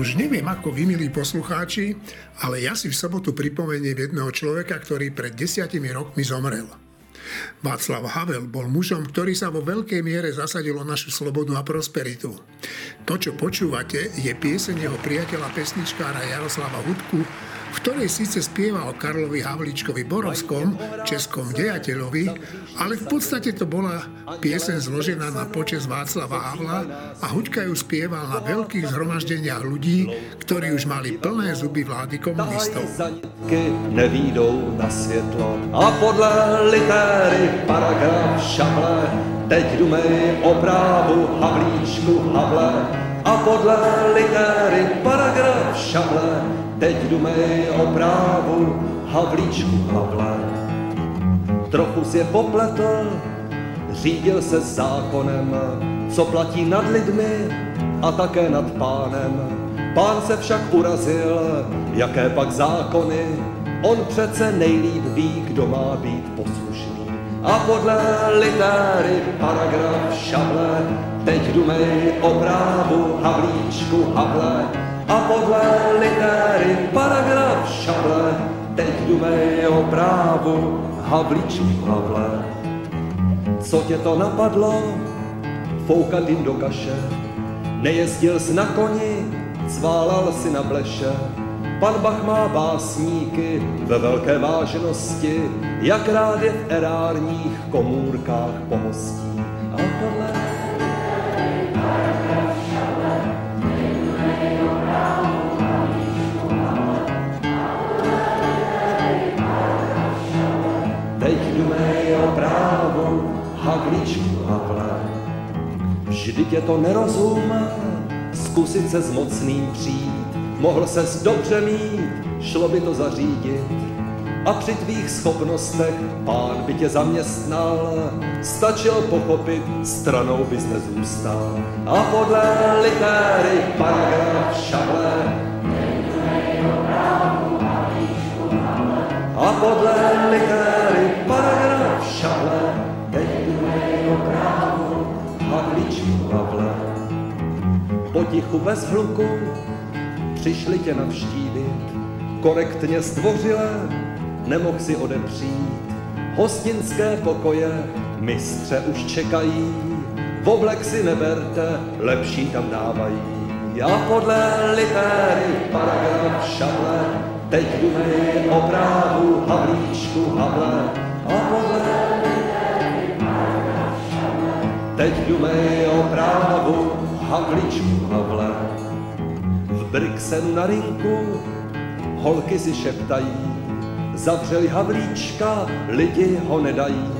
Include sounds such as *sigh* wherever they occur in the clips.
už neviem ako vy, milí poslucháči, ale ja si v sobotu pripomeniem jedného človeka, ktorý pred desiatimi rokmi zomrel. Václav Havel bol mužom, ktorý sa vo veľkej miere zasadil o našu slobodu a prosperitu. To, čo počúvate, je pieseň jeho priateľa pesničkára Jaroslava Hudku, v ktorej síce spieva o Karlovi Havličkovi Borovskom, českom dejateľovi, ale v podstate to bola piesen zložená na počes Václava Havla a Huďka ju spieval na veľkých zhromaždeniach ľudí, ktorí už mali plné zuby vlády komunistov. Nevídou na světlo a podle litéry paragraf šable teď dumej o právu Havlíčku Havle a podle litéry paragraf šable teď dumej o právu Havlíčku Havle. Trochu si je popletl, řídil se zákonem, co platí nad lidmi a také nad pánem. Pán se však urazil, jaké pak zákony, on přece nejlíp ví, kdo má být poslušný. A podle litéry paragraf šable, teď dumej o právu Havlíčku Havle, a podle litery paragraf šable teď dumej o právu Havličí Havle. Co tě to napadlo? Foukat jim do kaše. Nejezdil jsi na koni, zválal si na bleše. Pan Bach má básníky ve velké vážnosti, jak rád je v erárních komůrkách pomostí. A podle Havličku Havle. Vždyť je to nerozum, zkusit se s mocným přijít. Mohl ses dobře mít, šlo by to zařídit. A při tvých schopnostech pán by tě zaměstnal, stačilo pochopit, stranou bys nezůstal. A podle litéry paragraf šable a podle litéry Potichu bez hluku přišli tě navštívit, korektně zdvořile nemohl si odepřít. Hostinské pokoje mistře už čekají, v oblek si neberte, lepší tam dávají. Já podle litéry paragraf šable, teď dumej o právu Havlíčku Havle, a podle Teď dumej o právu Havličku Havle. V Brixenu na rinku holky si šeptají, zavřeli Havlíčka, lidi ho nedají.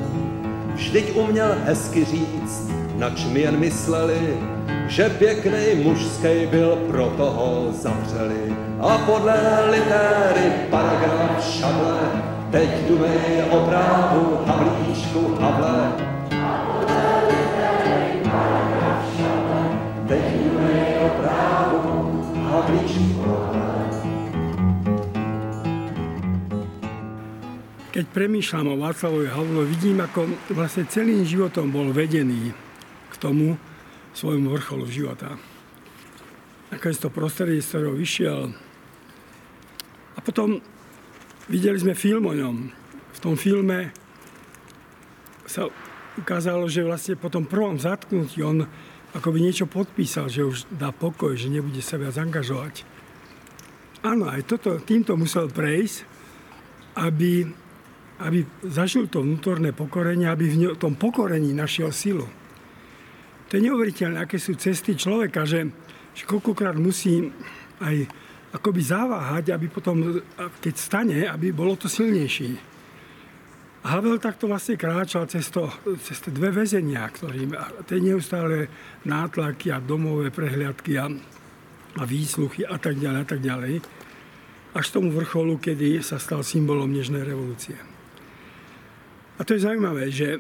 Vždyť uměl hezky říct, nač mi jen mysleli, že pěkný mužský byl, proto ho zavřeli. A podle litéry paragraf šable, teď dumej o právu Havlíčku Havle, Keď premýšľam o Václavovi Havlovi, vidím, ako vlastne celým životom bol vedený k tomu svojmu vrcholu života. Aké to prostredie, z ktorého vyšiel. A potom videli sme film o ňom. V tom filme sa ukázalo, že vlastne po tom prvom zatknutí on akoby niečo podpísal, že už dá pokoj, že nebude sa viac angažovať. Áno, aj toto, týmto musel prejsť, aby aby zažil to vnútorné pokorenie, aby v tom pokorení našiel silu. To je neuveriteľné, aké sú cesty človeka, že, že koľkokrát musí aj akoby zaváhať, aby potom, keď stane, aby bolo to silnejší. Havel takto vlastne kráčal cez, to, cez dve väzenia, ktorým, tie neustále nátlaky a domové prehliadky a, a výsluchy a tak ďalej a tak ďalej, až tomu vrcholu, kedy sa stal symbolom Nežnej revolúcie. A to je zaujímavé, že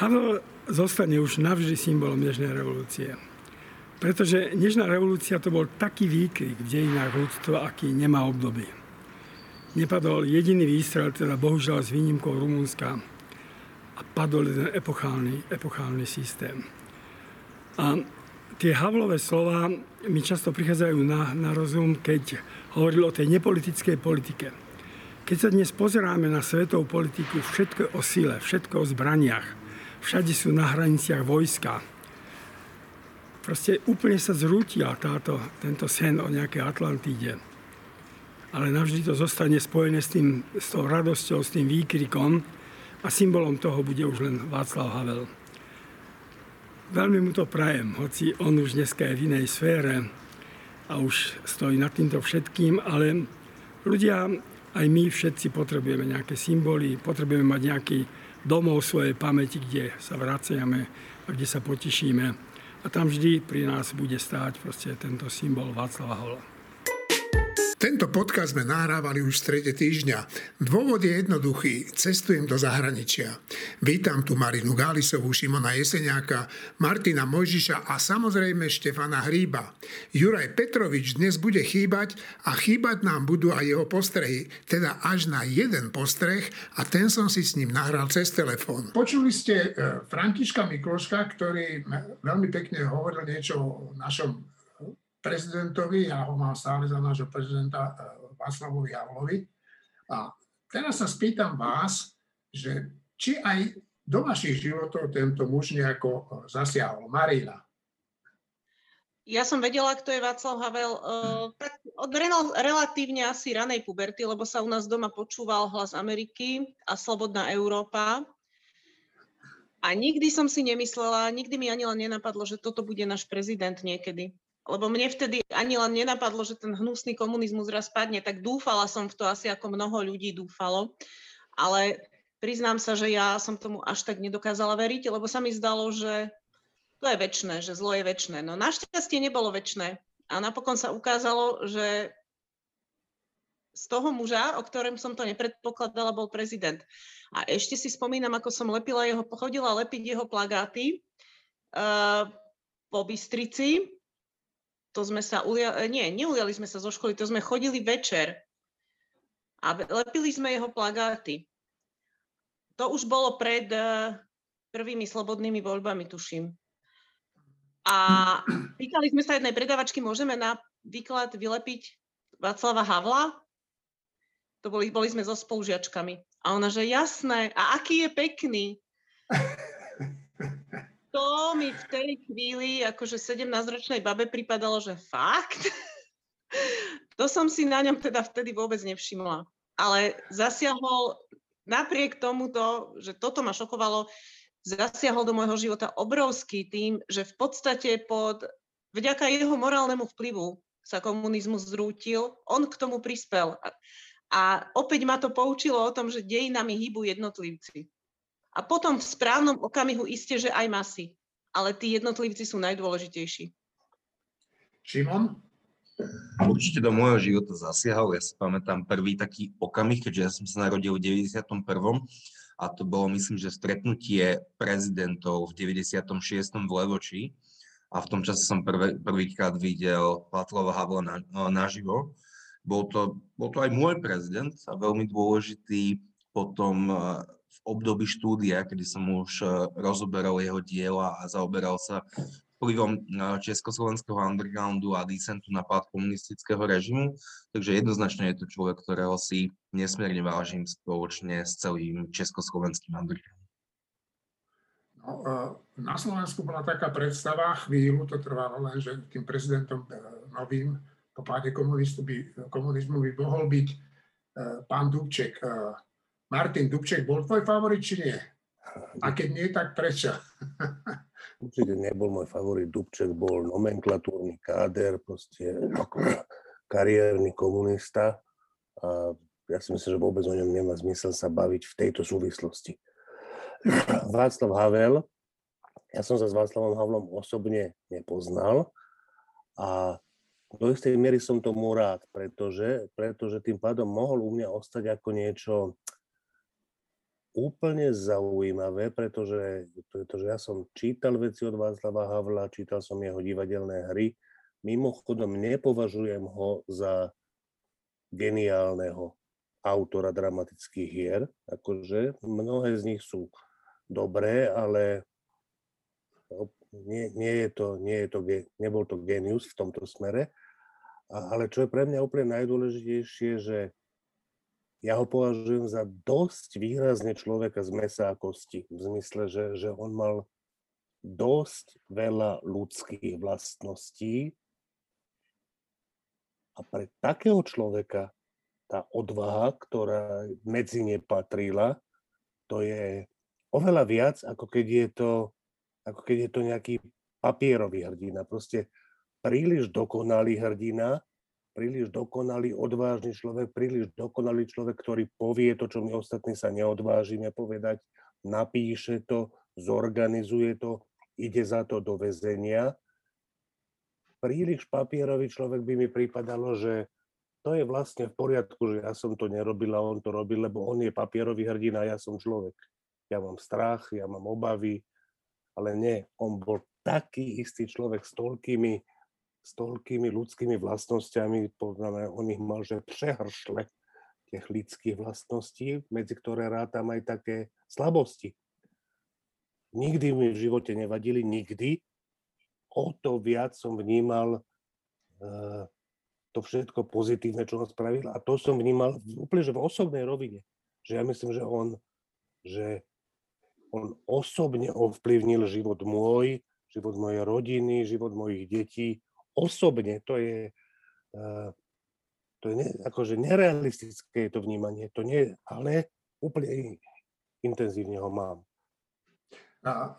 Havel zostane už navždy symbolom Nežnej revolúcie. Pretože Nežná revolúcia to bol taký výkrik v dejinách ľudstva, aký nemá obdoby. Nepadol jediný výstrel, teda bohužiaľ s výnimkou Rumunska a padol jeden epochálny, epochálny systém. A tie Havlové slova mi často prichádzajú na, na rozum, keď hovoril o tej nepolitickej politike. Keď sa dnes pozeráme na svetovú politiku, všetko je o sile, všetko o zbraniach. Všade sú na hraniciach vojska. Proste úplne sa zrútila táto, tento sen o nejakej Atlantíde. Ale navždy to zostane spojené s, tým, s tou radosťou, s tým výkrikom a symbolom toho bude už len Václav Havel. Veľmi mu to prajem, hoci on už dneska je v inej sfére a už stojí nad týmto všetkým, ale ľudia, aj my všetci potrebujeme nejaké symboly, potrebujeme mať nejaký domov svojej pamäti, kde sa vraciame a kde sa potešíme. A tam vždy pri nás bude stáť proste tento symbol Václava Hola. Tento podcast sme nahrávali už v strede týždňa. Dôvod je jednoduchý. Cestujem do zahraničia. Vítam tu Marinu Gálisovú, Šimona Jeseniáka, Martina Mojžiša a samozrejme Štefana Hríba. Juraj Petrovič dnes bude chýbať a chýbať nám budú aj jeho postrehy, teda až na jeden postreh a ten som si s ním nahral cez telefón. Počuli ste e, Františka Mikloška, ktorý veľmi pekne hovoril niečo o našom prezidentovi, ja ho mám stále za nášho prezidenta eh, Václavovi Havlovi. A teraz sa spýtam vás, že či aj do vašich životov tento muž nejako eh, zasiahol. Marina. Ja som vedela, kto je Václav Havel, uh, tak od relatívne asi ranej puberty, lebo sa u nás doma počúval hlas Ameriky a Slobodná Európa. A nikdy som si nemyslela, nikdy mi ani len nenapadlo, že toto bude náš prezident niekedy lebo mne vtedy ani len nenapadlo, že ten hnusný komunizmus raz padne, tak dúfala som v to asi ako mnoho ľudí dúfalo. Ale priznám sa, že ja som tomu až tak nedokázala veriť, lebo sa mi zdalo, že to je väčšné, že zlo je väčšné. No našťastie nebolo väčšné. A napokon sa ukázalo, že z toho muža, o ktorom som to nepredpokladala, bol prezident. A ešte si spomínam, ako som lepila jeho, chodila lepiť jeho plagáty uh, po Bystrici to sme sa ulia- nie, neujali sme sa zo školy, to sme chodili večer a lepili sme jeho plagáty. To už bolo pred uh, prvými slobodnými voľbami, tuším. A pýtali sme sa jednej predavačky, môžeme na výklad vylepiť Václava Havla? To boli, boli sme so spolužiačkami. A ona, že jasné, a aký je pekný to mi v tej chvíli, akože 17-ročnej babe pripadalo, že fakt? *laughs* to som si na ňom teda vtedy vôbec nevšimla. Ale zasiahol napriek tomuto, že toto ma šokovalo, zasiahol do môjho života obrovský tým, že v podstate pod, vďaka jeho morálnemu vplyvu sa komunizmus zrútil, on k tomu prispel. A, opäť ma to poučilo o tom, že dejinami hýbu jednotlivci. A potom v správnom okamihu iste, že aj masy. Ale tí jednotlivci sú najdôležitejší. Šimon? Určite do môjho života zasiahol. Ja si pamätám prvý taký okamih, keďže ja som sa narodil v 91. A to bolo, myslím, že stretnutie prezidentov v 96. v Levoči. A v tom čase som prvé, prvýkrát videl Václava Havla na, naživo. Bol to, bol to aj môj prezident a veľmi dôležitý potom v období štúdia, kedy som už e, rozoberal jeho diela a zaoberal sa vplyvom e, československého undergroundu a disentu na pád komunistického režimu. Takže jednoznačne je to človek, ktorého si nesmierne vážim spoločne s celým československým undergroundom. No, e, na Slovensku bola taká predstava, chvíľu to trvalo len, že tým prezidentom novým po páde komunizmu by, komunizmu by mohol byť pán Dubček. Martin Dubček bol tvoj favorit, či nie? A keď nie, tak prečo? *laughs* Určite nebol môj favorit. Dubček bol nomenklatúrny káder, proste kariérny komunista. A ja si myslím, že vôbec o ňom nemá zmysel sa baviť v tejto súvislosti. *clears throat* Václav Havel, ja som sa s Václavom Havlom osobne nepoznal a do istej miery som tomu rád, pretože, pretože tým pádom mohol u mňa ostať ako niečo, úplne zaujímavé, pretože, pretože ja som čítal veci od Václava Havla, čítal som jeho divadelné hry. Mimochodom, nepovažujem ho za geniálneho autora dramatických hier. Akože mnohé z nich sú dobré, ale nie, nie, je to, nie je to, nebol to genius v tomto smere, ale čo je pre mňa úplne najdôležitejšie, že ja ho považujem za dosť výrazne človeka z mesa a kosti. V zmysle, že, že on mal dosť veľa ľudských vlastností a pre takého človeka tá odvaha, ktorá medzi ne patrila, to je oveľa viac, ako keď je to, ako keď je to nejaký papierový hrdina. Proste príliš dokonalý hrdina, príliš dokonalý, odvážny človek, príliš dokonalý človek, ktorý povie to, čo my ostatní sa neodvážime povedať, napíše to, zorganizuje to, ide za to do väzenia. Príliš papierový človek by mi pripadalo, že to je vlastne v poriadku, že ja som to nerobil a on to robil, lebo on je papierový hrdina ja som človek. Ja mám strach, ja mám obavy, ale nie, on bol taký istý človek s toľkými, s toľkými ľudskými vlastnosťami, podľa on ich mal, že prehršle tých ľudských vlastností, medzi ktoré rátam aj také slabosti. Nikdy mi v živote nevadili, nikdy. O to viac som vnímal uh, to všetko pozitívne, čo on spravil. A to som vnímal úplne že v osobnej rovine. Že ja myslím, že on, že on osobne ovplyvnil život môj, život mojej rodiny, život mojich detí. Osobne to je, uh, to je ne, akože nerealistické je to vnímanie, to nie, ale úplne intenzívne ho mám. Na,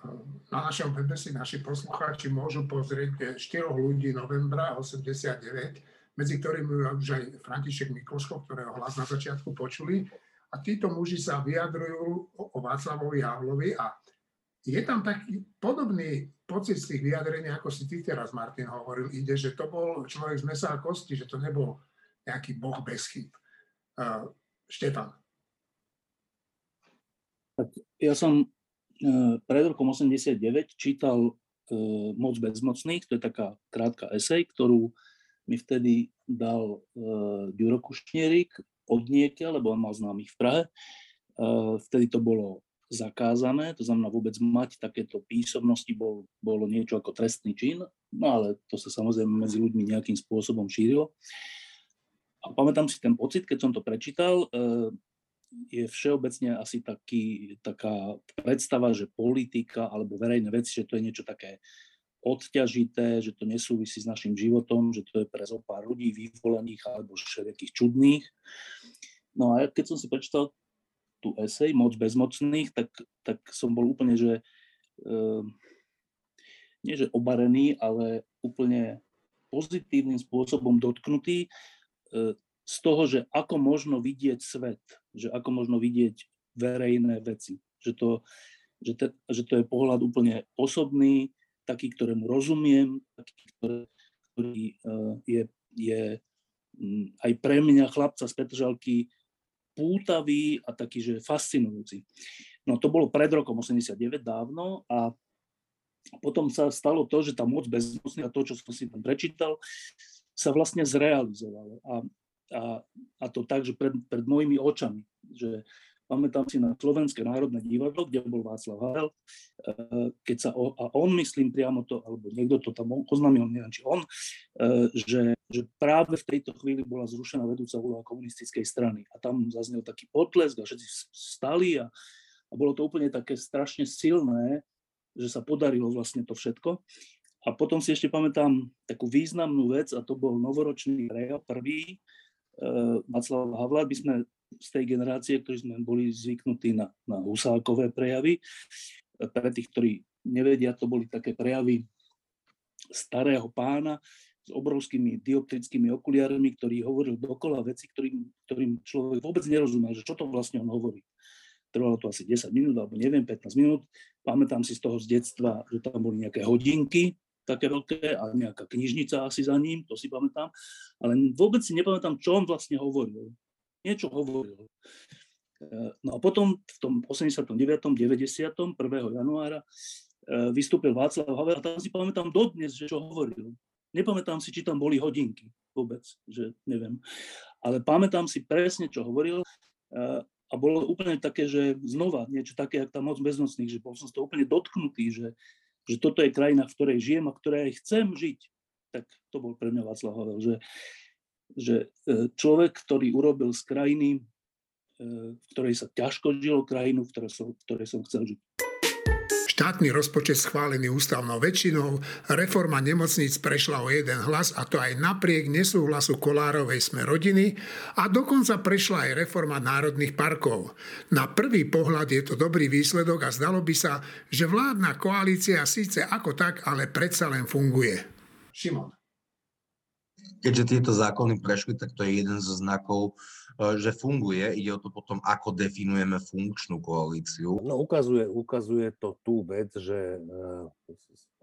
na našom webe si naši poslucháči môžu pozrieť štyroch ľudí novembra 89, medzi ktorými už aj František Mikloško, ktorého hlas na začiatku počuli. A títo muži sa vyjadrujú o Václavovi Havlovi a je tam taký podobný pocit z tých vyjadrení, ako si ty teraz, Martin, hovoril, ide, že to bol človek z mesa a kosti, že to nebol nejaký boh bez chyb. Uh, Štefan. Tak ja som uh, pred rokom 89 čítal uh, Moc bezmocných, to je taká krátka esej, ktorú mi vtedy dal uh, Ďuro Kušnierik od nieke, lebo on mal známych v Prahe. Uh, vtedy to bolo zakázané, to znamená vôbec mať takéto písomnosti bol, bolo niečo ako trestný čin, no ale to sa samozrejme medzi ľuďmi nejakým spôsobom šírilo. A pamätám si ten pocit, keď som to prečítal, uh, je všeobecne asi taký, taká predstava, že politika alebo verejné veci, že to je niečo také odťažité, že to nesúvisí s našim životom, že to je pre zo ľudí vyvolených alebo všelijakých čudných. No a keď som si prečítal tú esej Moc bezmocných, tak, tak som bol úplne, že e, nie že obarený, ale úplne pozitívnym spôsobom dotknutý e, z toho, že ako možno vidieť svet, že ako možno vidieť verejné veci. Že to, že, te, že to je pohľad úplne osobný, taký, ktorému rozumiem, taký, ktorý, ktorý uh, je, je aj pre mňa, chlapca z Petržalky, pútavý a taký, že fascinujúci. No to bolo pred rokom 89 dávno a potom sa stalo to, že tá moc bezmocná, to, čo som si tam prečítal, sa vlastne zrealizovalo. A, a, a to tak, že pred, pred mojimi očami, že Pamätám si na Slovenské národné divadlo, kde bol Václav Havel, eh, keď sa, o, a on myslím priamo to, alebo niekto to tam oznámil, neviem či on, eh, že, že práve v tejto chvíli bola zrušená vedúca úloha komunistickej strany. A tam zaznel taký potlesk a všetci stali a, a bolo to úplne také strašne silné, že sa podarilo vlastne to všetko. A potom si ešte pamätám takú významnú vec, a to bol novoročný prejav, prvý, Václav Havla, by sme z tej generácie, ktorí sme boli zvyknutí na, na husákové prejavy. Pre tých, ktorí nevedia, to boli také prejavy starého pána s obrovskými dioptrickými okuliarmi, ktorý hovoril dokola veci, ktorým, ktorým človek vôbec nerozumel, že čo to vlastne on hovorí. Trvalo to asi 10 minút, alebo neviem, 15 minút. Pamätám si z toho z detstva, že tam boli nejaké hodinky, také veľké a nejaká knižnica asi za ním, to si pamätám, ale vôbec si nepamätám, čo on vlastne hovoril niečo hovoril. E, no a potom v tom 89. 90. 1. januára e, vystúpil Václav Havel a tam si pamätám dodnes, že čo hovoril. Nepamätám si, či tam boli hodinky vôbec, že neviem. Ale pamätám si presne, čo hovoril e, a bolo úplne také, že znova niečo také, jak tá moc beznocných, že bol som z toho úplne dotknutý, že, že toto je krajina, v ktorej žijem a v ktorej chcem žiť. Tak to bol pre mňa Václav Havel, že, že e, človek, ktorý urobil z krajiny, e, v ktorej sa ťažko žilo, krajinu, v ktorej som, v ktorej som chcel žiť štátny rozpočet schválený ústavnou väčšinou, reforma nemocníc prešla o jeden hlas a to aj napriek nesúhlasu Kolárovej sme rodiny a dokonca prešla aj reforma národných parkov. Na prvý pohľad je to dobrý výsledok a zdalo by sa, že vládna koalícia síce ako tak, ale predsa len funguje. Šimon. Keďže tieto zákony prešli, tak to je jeden zo znakov E, že funguje, ide o to potom, ako definujeme funkčnú koalíciu. No ukazuje, ukazuje to tú vec, že uh,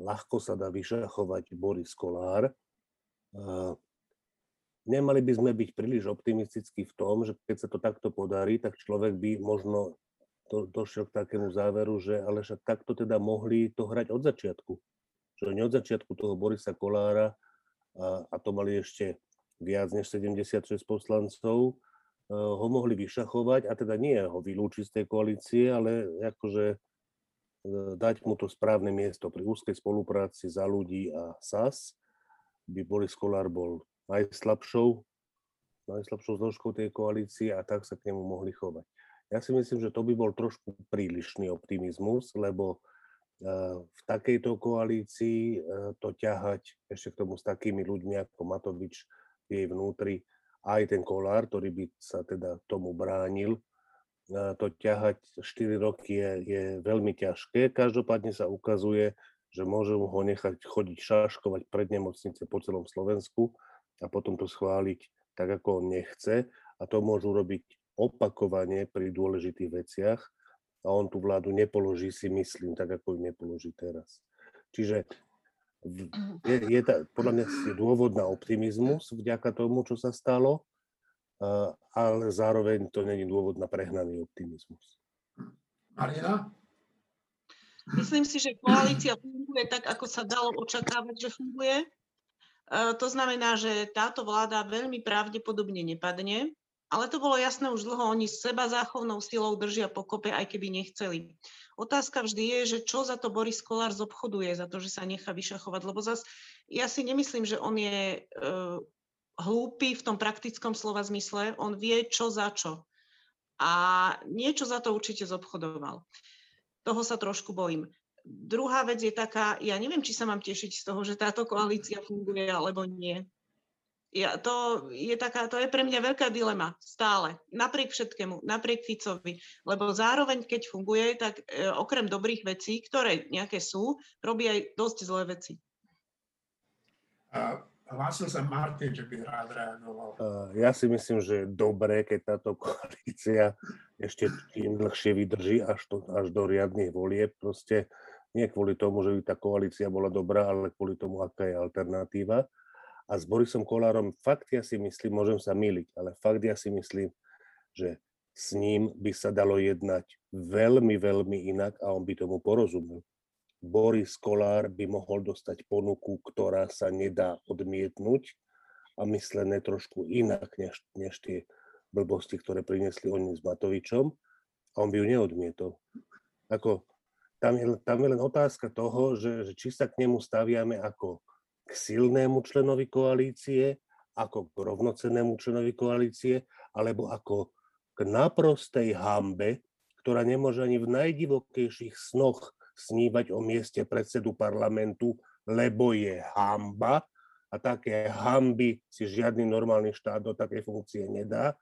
ľahko sa dá vyšachovať Boris Kolár. Uh, nemali by sme byť príliš optimistickí v tom, že keď sa to takto podarí, tak človek by možno to, došiel k takému záveru, že ale však takto teda mohli to hrať od začiatku. Že nie od začiatku toho Borisa Kolára, a, to mali ešte viac než 76 poslancov, Eh, ho mohli vyšachovať a teda nie ho vylúčiť z tej koalície, ale akože eh, dať mu to správne miesto pri úzkej spolupráci za ľudí a SAS, by Boris Kolár bol najslabšou, najslabšou zložkou tej koalície a tak sa k nemu mohli chovať. Ja si myslím, že to by bol trošku prílišný optimizmus, lebo v takejto koalícii to ťahať ešte k tomu s takými ľuďmi ako Matovič jej vnútri, aj ten Kolár, ktorý by sa teda tomu bránil, to ťahať 4 roky je, je veľmi ťažké. Každopádne sa ukazuje, že môžu ho nechať chodiť šaškovať pred nemocnice po celom Slovensku a potom to schváliť tak, ako on nechce. A to môžu robiť opakovane pri dôležitých veciach a on tú vládu nepoloží si myslím, tak ako ju nepoloží teraz. Čiže je, je tá, podľa mňa je dôvod na optimizmus vďaka tomu, čo sa stalo, ale zároveň to není dôvod na prehnaný optimizmus. Marina? Myslím si, že koalícia funguje tak, ako sa dalo očakávať, že funguje. To znamená, že táto vláda veľmi pravdepodobne nepadne, ale to bolo jasné už dlho, oni seba záchovnou silou držia pokope, aj keby nechceli. Otázka vždy je, že čo za to Boris Kolár zobchoduje, za to, že sa nechá vyšachovať, lebo zas ja si nemyslím, že on je uh, hlúpy v tom praktickom slova zmysle, on vie čo za čo. A niečo za to určite zobchodoval. Toho sa trošku bojím. Druhá vec je taká, ja neviem, či sa mám tešiť z toho, že táto koalícia funguje, alebo nie ja, to, je taká, to je pre mňa veľká dilema stále, napriek všetkému, napriek Ficovi, lebo zároveň, keď funguje, tak e, okrem dobrých vecí, ktoré nejaké sú, robí aj dosť zlé veci. A hlásil sa Martin, že by rád reagoval. Ja si myslím, že je dobré, keď táto koalícia ešte tým dlhšie vydrží až, to, až do riadnych volieb. Proste nie kvôli tomu, že by tá koalícia bola dobrá, ale kvôli tomu, aká je alternatíva. A s Borisom Kolárom fakt ja si myslím, môžem sa miliť, ale fakt ja si myslím, že s ním by sa dalo jednať veľmi, veľmi inak a on by tomu porozumel. Boris Kolár by mohol dostať ponuku, ktorá sa nedá odmietnúť a myslené trošku inak, než, než tie blbosti, ktoré priniesli oni s Matovičom a on by ju neodmietol. Ako, tam, je, tam je len otázka toho, že, že či sa k nemu staviame ako k silnému členovi koalície, ako k rovnocennému členovi koalície, alebo ako k naprostej hambe, ktorá nemôže ani v najdivokejších snoch snívať o mieste predsedu parlamentu, lebo je hamba a také hamby si žiadny normálny štát do takej funkcie nedá.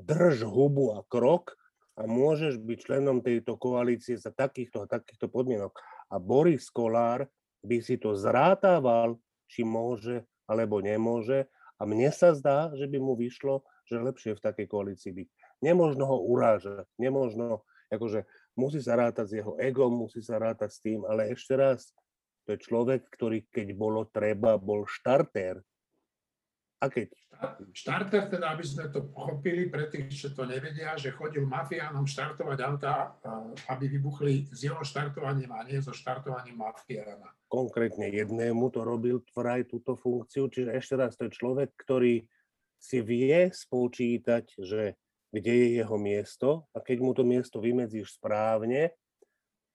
Drž hubu a krok a môžeš byť členom tejto koalície za takýchto a takýchto podmienok. A Boris Kolár by si to zrátával či môže alebo nemôže. A mne sa zdá, že by mu vyšlo, že lepšie v takej koalícii byť. Nemožno ho urážať, nemožno, akože musí sa rátať s jeho egom, musí sa rátať s tým, ale ešte raz, to je človek, ktorý keď bolo treba, bol štartér a keď? Štarter, teda, aby sme to pochopili, pre tých, čo to nevedia, že chodil mafiánom štartovať auta, aby vybuchli s jeho štartovaním a nie so štartovaním mafiána. Konkrétne jednému to robil vraj túto funkciu, čiže ešte raz, to je človek, ktorý si vie spočítať, že kde je jeho miesto a keď mu to miesto vymedzíš správne,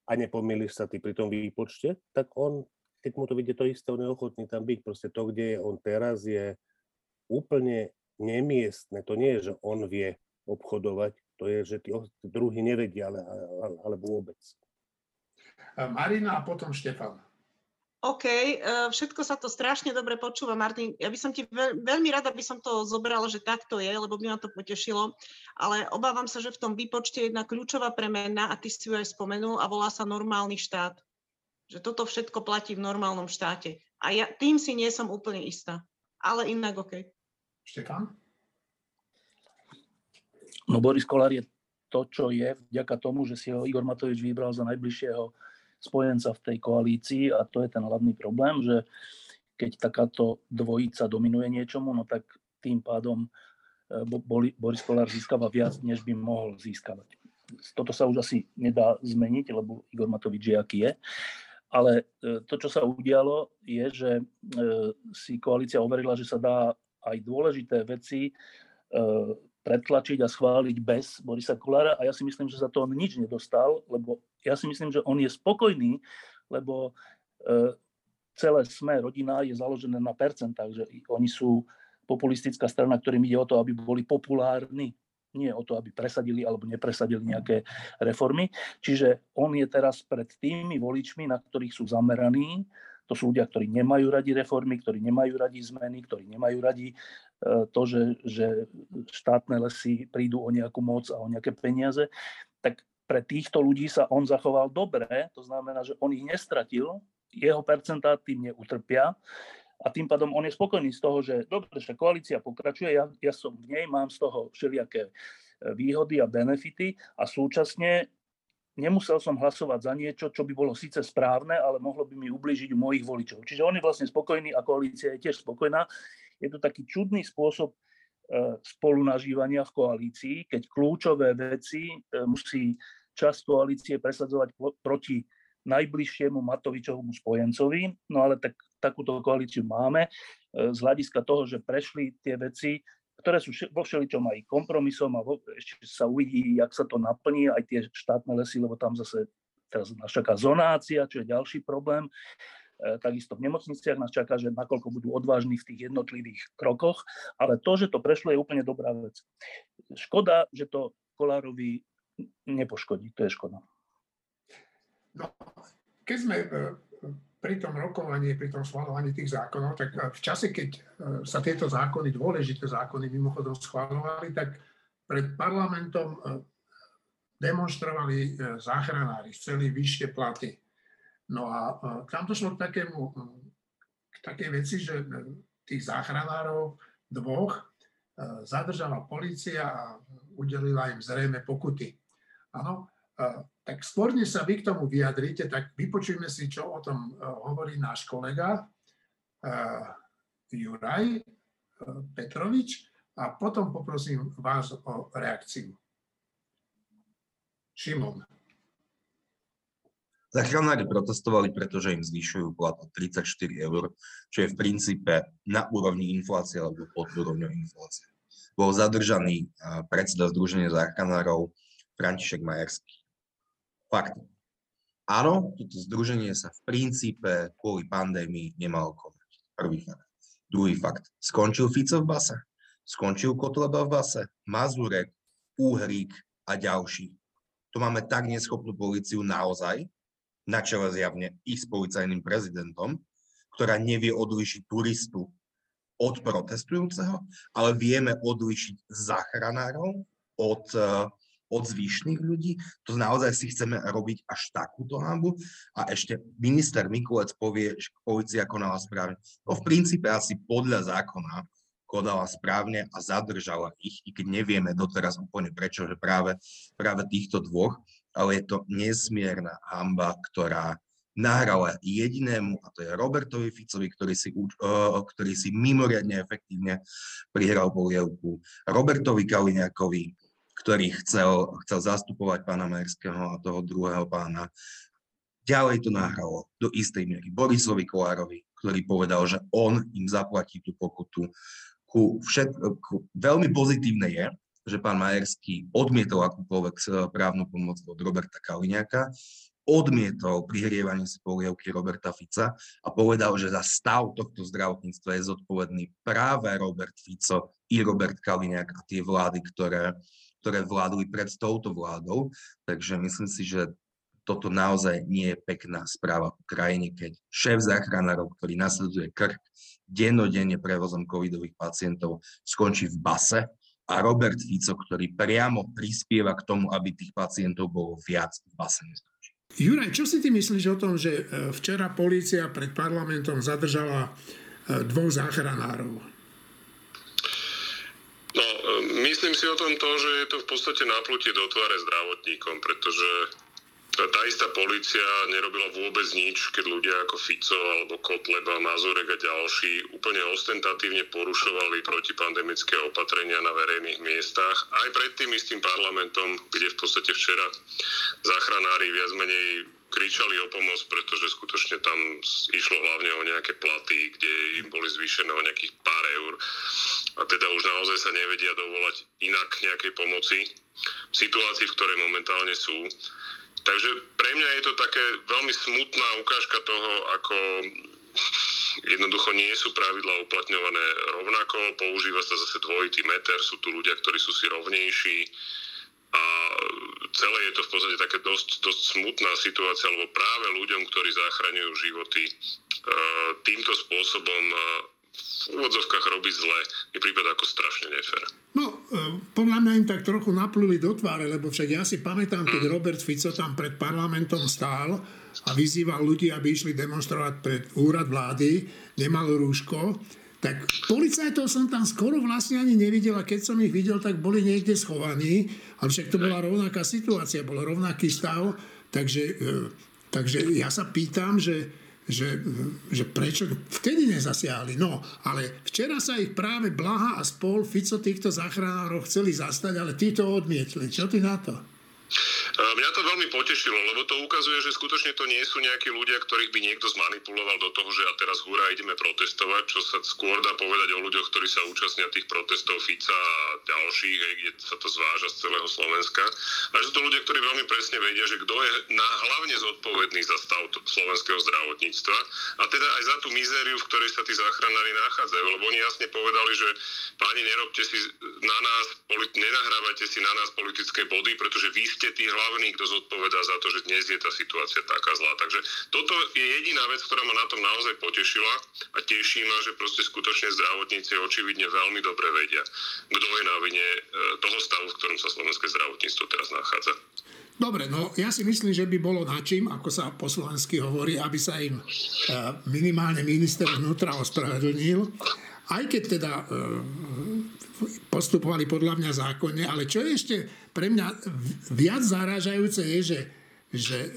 a nepomýliš sa ty pri tom výpočte, tak on, keď mu to vidie to isté, on je ochotný tam byť. Proste to, kde je on teraz, je úplne nemiestne. To nie je, že on vie obchodovať, to je, že tí druhí nevedia, ale, ale, ale vôbec. Marina a potom Štefan. OK, e, všetko sa to strašne dobre počúva, Martin. Ja by som ti veľ, veľmi rada by som to zobrala, že takto je, lebo by ma to potešilo, ale obávam sa, že v tom výpočte je jedna kľúčová premena a ty si ju aj spomenul a volá sa normálny štát. Že toto všetko platí v normálnom štáte. A ja tým si nie som úplne istá. Ale inak OK. Štefan? No Boris Kolár je to, čo je, vďaka tomu, že si ho Igor Matovič vybral za najbližšieho spojenca v tej koalícii a to je ten hlavný problém, že keď takáto dvojica dominuje niečomu, no tak tým pádom e, Boris Kolár získava viac, než by mohol získavať. Toto sa už asi nedá zmeniť, lebo Igor Matovič je, aký je. Ale e, to, čo sa udialo, je, že e, si koalícia overila, že sa dá aj dôležité veci pretlačiť a schváliť bez Borisa Kolára a ja si myslím, že za to on nič nedostal, lebo ja si myslím, že on je spokojný, lebo e, celé SME, rodina je založené na percentách, že oni sú populistická strana, ktorým ide o to, aby boli populárni, nie o to, aby presadili alebo nepresadili nejaké reformy. Čiže on je teraz pred tými voličmi, na ktorých sú zameraní, to sú ľudia, ktorí nemajú radi reformy, ktorí nemajú radi zmeny, ktorí nemajú radi e, to, že, že štátne lesy prídu o nejakú moc a o nejaké peniaze. Tak pre týchto ľudí sa on zachoval dobre, to znamená, že on ich nestratil, jeho percentá tým neutrpia a tým pádom on je spokojný z toho, že dobre, že koalícia pokračuje, ja, ja som v nej, mám z toho všelijaké e, výhody a benefity a súčasne nemusel som hlasovať za niečo, čo by bolo síce správne, ale mohlo by mi ubližiť u mojich voličov. Čiže on je vlastne spokojný a koalícia je tiež spokojná. Je to taký čudný spôsob e, spolunažívania v koalícii, keď kľúčové veci e, musí časť koalície presadzovať proti najbližšiemu Matovičovmu spojencovi. No ale tak, takúto koalíciu máme e, z hľadiska toho, že prešli tie veci ktoré sú vo všeličom aj kompromisom a ešte sa uvidí, jak sa to naplní, aj tie štátne lesy, lebo tam zase teraz nás čaká zonácia, čo je ďalší problém. E, takisto v nemocniciach nás čaká, že nakoľko budú odvážni v tých jednotlivých krokoch, ale to, že to prešlo, je úplne dobrá vec. Škoda, že to Kolárovi nepoškodí, to je škoda. No, keď sme e, pri tom rokovaní, pri tom schvalovaní tých zákonov, tak v čase, keď e, sa tieto zákony, dôležité zákony mimochodom schvalovali, tak pred parlamentom e, demonstrovali záchranári, chceli vyššie platy. No a tam došlo k takému, k takej veci, že tých záchranárov dvoch zadržala policia a udelila im zrejme pokuty. Áno, tak skôr, sa vy k tomu vyjadríte, tak vypočujme si, čo o tom e, hovorí náš kolega uh, Juraj uh, Petrovič a potom poprosím vás o reakciu. Šimon. Zachránári protestovali, pretože im zvyšujú plat o 34 eur, čo je v princípe na úrovni inflácie alebo pod úrovňou inflácie. Bol zadržaný predseda Združenia záchranárov František Majerský. Fakt. Áno, toto združenie sa v princípe kvôli pandémii nemalo konať. Prvý fakt. Druhý fakt. Skončil Fico v base? Skončil Kotleba v base? Mazurek, Úhrík a ďalší. To máme tak neschopnú policiu naozaj, na čele zjavne i s policajným prezidentom, ktorá nevie odlišiť turistu od protestujúceho, ale vieme odlišiť záchranárov od uh, od zvyšných ľudí. To naozaj si chceme robiť až takúto hambu. A ešte minister Mikulec povie, že policia konala správne. No v princípe asi podľa zákona konala správne a zadržala ich, i keď nevieme doteraz úplne prečo, že práve, práve týchto dvoch, ale je to nesmierna hamba, ktorá nahrala jedinému, a to je Robertovi Ficovi, ktorý si, uh, ktorý si mimoriadne efektívne prihral polievku, Robertovi Kaliňákovi, ktorý chcel, chcel zastupovať pána Merského a toho druhého pána. Ďalej to nahralo do istej miery Borisovi Kolárovi, ktorý povedal, že on im zaplatí tú pokutu. Ku všet, ku, veľmi pozitívne je, že pán Majerský odmietol akúkoľvek právnu pomoc od Roberta Kaliňáka odmietol prihrievanie si polievky Roberta Fica a povedal, že za stav tohto zdravotníctva je zodpovedný práve Robert Fico i Robert Kaliňák a tie vlády, ktoré, ktoré vládli pred touto vládou. Takže myslím si, že toto naozaj nie je pekná správa v krajine, keď šéf záchranárov, ktorý nasleduje krk dennodenne prevozom covidových pacientov, skončí v base a Robert Fico, ktorý priamo prispieva k tomu, aby tých pacientov bolo viac v base neskončí. Juraj, čo si ty myslíš o tom, že e, včera polícia pred parlamentom zadržala e, dvoch záchranárov? No, e, myslím si o tom to, že je to v podstate naplutie do tváre zdravotníkom, pretože tá istá policia nerobila vôbec nič, keď ľudia ako Fico alebo Kotleba, Mazurek a ďalší úplne ostentatívne porušovali protipandemické opatrenia na verejných miestach. Aj pred tým istým parlamentom, kde v podstate včera záchranári viac menej kričali o pomoc, pretože skutočne tam išlo hlavne o nejaké platy, kde im boli zvýšené o nejakých pár eur. A teda už naozaj sa nevedia dovolať inak nejakej pomoci v situácii, v ktorej momentálne sú. Takže pre mňa je to také veľmi smutná ukážka toho, ako jednoducho nie sú pravidla uplatňované rovnako, používa sa zase dvojitý meter, sú tu ľudia, ktorí sú si rovnejší a celé je to v podstate také dosť, dosť smutná situácia, lebo práve ľuďom, ktorí zachraňujú životy, e, týmto spôsobom e, v úvodzovkách robiť zle, mi prípada ako strašne nefér. No, e, podľa mňa im tak trochu napluli do tváre, lebo však ja si pamätám, keď mm. Robert Fico tam pred parlamentom stál a vyzýval ľudí, aby išli demonstrovať pred úrad vlády, nemal rúško, tak policajtov som tam skoro vlastne ani nevidel a keď som ich videl, tak boli niekde schovaní, ale však to bola rovnaká situácia, bol rovnaký stav, takže, e, takže ja sa pýtam, že že, že prečo vtedy nezasiahli. No, ale včera sa ich práve Blaha a spol Fico týchto záchranárov chceli zastať, ale tí to odmietli. Čo ty na to? Mňa to veľmi potešilo, lebo to ukazuje, že skutočne to nie sú nejakí ľudia, ktorých by niekto zmanipuloval do toho, že a teraz hurá ideme protestovať, čo sa skôr dá povedať o ľuďoch, ktorí sa účastnia tých protestov Fica a ďalších, hej, kde sa to zváža z celého Slovenska. A že to ľudia, ktorí veľmi presne vedia, že kto je na, hlavne zodpovedný za stav slovenského zdravotníctva a teda aj za tú mizériu, v ktorej sa tí záchranári nachádzajú. Lebo oni jasne povedali, že páni, nerobte si na nás, nenahrávajte si na nás politické body, pretože vy ste tí hlavní, kto zodpovedá za to, že dnes je tá situácia taká zlá. Takže toto je jediná vec, ktorá ma na tom naozaj potešila a teší ma, že proste skutočne zdravotníci očividne veľmi dobre vedia, kto je na vine e, toho stavu, v ktorom sa slovenské zdravotníctvo teraz nachádza. Dobre, no ja si myslím, že by bolo na čím, ako sa po slovensky hovorí, aby sa im e, minimálne minister vnútra ospravedlnil. Aj keď teda e, postupovali podľa mňa zákonne, ale čo je ešte pre mňa viac zarážajúce je, že, že e,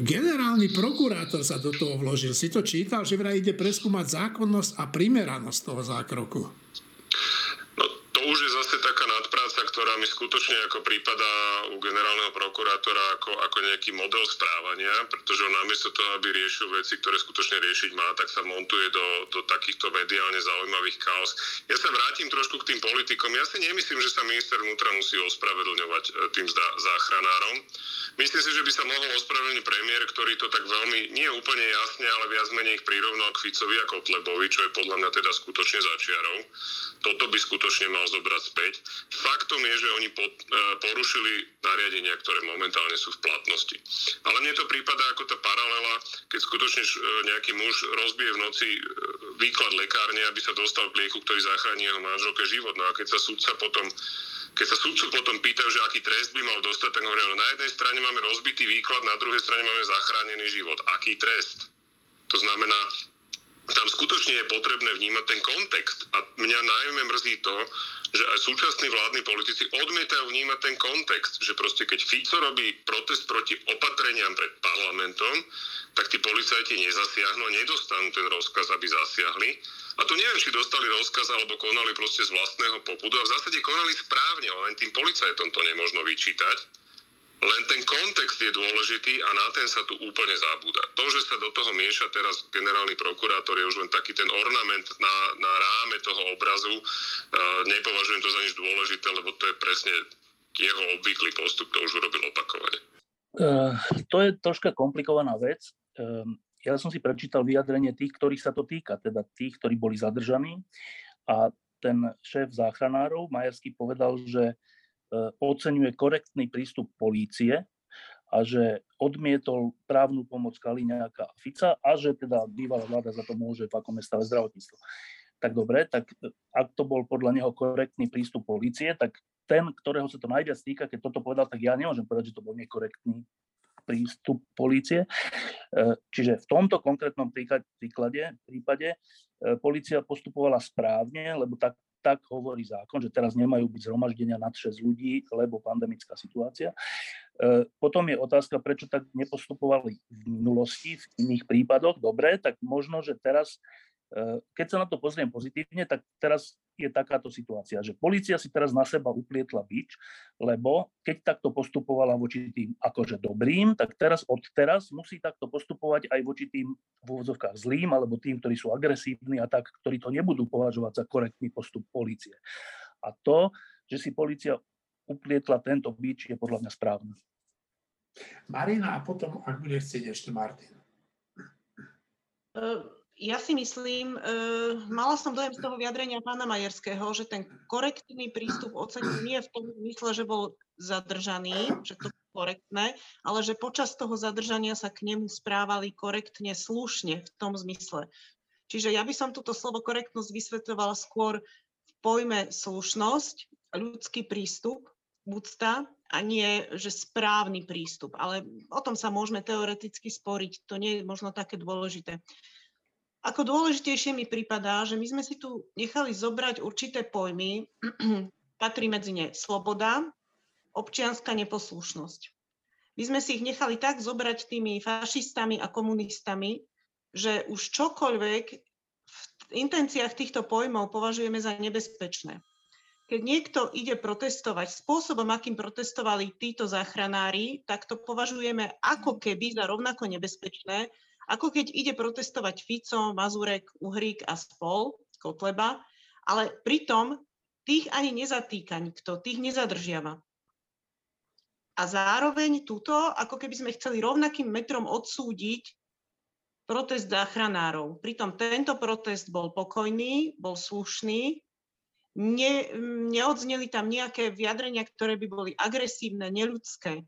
generálny prokurátor sa do toho vložil. Si to čítal, že vraj ide preskúmať zákonnosť a primeranosť toho zákroku už je zase taká nadpráca, ktorá mi skutočne ako prípada u generálneho prokurátora ako, ako nejaký model správania, pretože on namiesto toho, aby riešil veci, ktoré skutočne riešiť má, tak sa montuje do, do takýchto mediálne zaujímavých chaos. Ja sa vrátim trošku k tým politikom. Ja si nemyslím, že sa minister vnútra musí ospravedlňovať e, tým záchranárom. Myslím si, že by sa mohol ospravedlniť premiér, ktorý to tak veľmi, nie úplne jasne, ale viac menej ich prirovnal k Ficovi a Kotlebovi, čo je podľa mňa teda skutočne začiarov. Toto by skutočne mal zobrať späť. Faktom je, že oni e, porušili nariadenia, ktoré momentálne sú v platnosti. Ale mne to prípada ako tá paralela, keď skutočne e, nejaký muž rozbije v noci e, výklad lekárne, aby sa dostal k lieku, ktorý zachráni jeho manželke život. No a keď sa sudca potom keď sa sudcu potom pýtajú, že aký trest by mal dostať, tak hovoria, no na jednej strane máme rozbitý výklad, na druhej strane máme zachránený život. Aký trest? To znamená, tam skutočne je potrebné vnímať ten kontext. A mňa najmä mrzí to, že aj súčasní vládni politici odmietajú vnímať ten kontext, že proste keď Fico robí protest proti opatreniam pred parlamentom, tak tí policajti nezasiahnu a nedostanú ten rozkaz, aby zasiahli. A tu neviem, či dostali rozkaz alebo konali proste z vlastného popudu. A v zásade konali správne, len tým policajtom to nemôžno vyčítať len ten kontext je dôležitý a na ten sa tu úplne zabúda. To, že sa do toho mieša teraz generálny prokurátor, je už len taký ten ornament na, na ráme toho obrazu. E, nepovažujem to za nič dôležité, lebo to je presne jeho obvyklý postup, to už urobil opakovane. Uh, to je troška komplikovaná vec. Uh, ja som si prečítal vyjadrenie tých, ktorých sa to týka, teda tých, ktorí boli zadržaní. A ten šéf záchranárov Majerský povedal, že oceňuje korektný prístup polície a že odmietol právnu pomoc Kaliňáka a Fica a že teda bývalá vláda za to môže v akom je stave zdravotníctvo. Tak dobre, tak ak to bol podľa neho korektný prístup polície, tak ten, ktorého sa to najviac týka, keď toto povedal, tak ja nemôžem povedať, že to bol nekorektný prístup polície. E, čiže v tomto konkrétnom príklade, prípade e, policia postupovala správne, lebo tak, tak hovorí zákon, že teraz nemajú byť zhromaždenia nad 6 ľudí, lebo pandemická situácia. E, potom je otázka, prečo tak nepostupovali v minulosti, v iných prípadoch. Dobre, tak možno, že teraz keď sa na to pozriem pozitívne, tak teraz je takáto situácia, že policia si teraz na seba uplietla bič, lebo keď takto postupovala voči tým akože dobrým, tak teraz od teraz musí takto postupovať aj voči tým v úvodzovkách zlým, alebo tým, ktorí sú agresívni a tak, ktorí to nebudú považovať za korektný postup policie. A to, že si policia uplietla tento bič, je podľa mňa správne. Marina a potom, ak bude chcieť ešte Martin. Uh ja si myslím, uh, mala som dojem z toho vyjadrenia pána Majerského, že ten korektný prístup ocenil nie v tom mysle, že bol zadržaný, že to bolo korektné, ale že počas toho zadržania sa k nemu správali korektne, slušne v tom zmysle. Čiže ja by som túto slovo korektnosť vysvetľovala skôr v pojme slušnosť, ľudský prístup, úcta a nie, že správny prístup. Ale o tom sa môžeme teoreticky sporiť, to nie je možno také dôležité. Ako dôležitejšie mi pripadá, že my sme si tu nechali zobrať určité pojmy, *clears throat* patrí medzi ne sloboda, občianská neposlušnosť. My sme si ich nechali tak zobrať tými fašistami a komunistami, že už čokoľvek v intenciách týchto pojmov považujeme za nebezpečné. Keď niekto ide protestovať spôsobom, akým protestovali títo záchranári, tak to považujeme ako keby za rovnako nebezpečné, ako keď ide protestovať Fico, Mazurek, Uhrík a spol, Kotleba, ale pritom tých ani nezatýka nikto, tých nezadržiava. A zároveň túto, ako keby sme chceli rovnakým metrom odsúdiť protest záchranárov. Pritom tento protest bol pokojný, bol slušný, ne, neodzneli tam nejaké vyjadrenia, ktoré by boli agresívne, neľudské.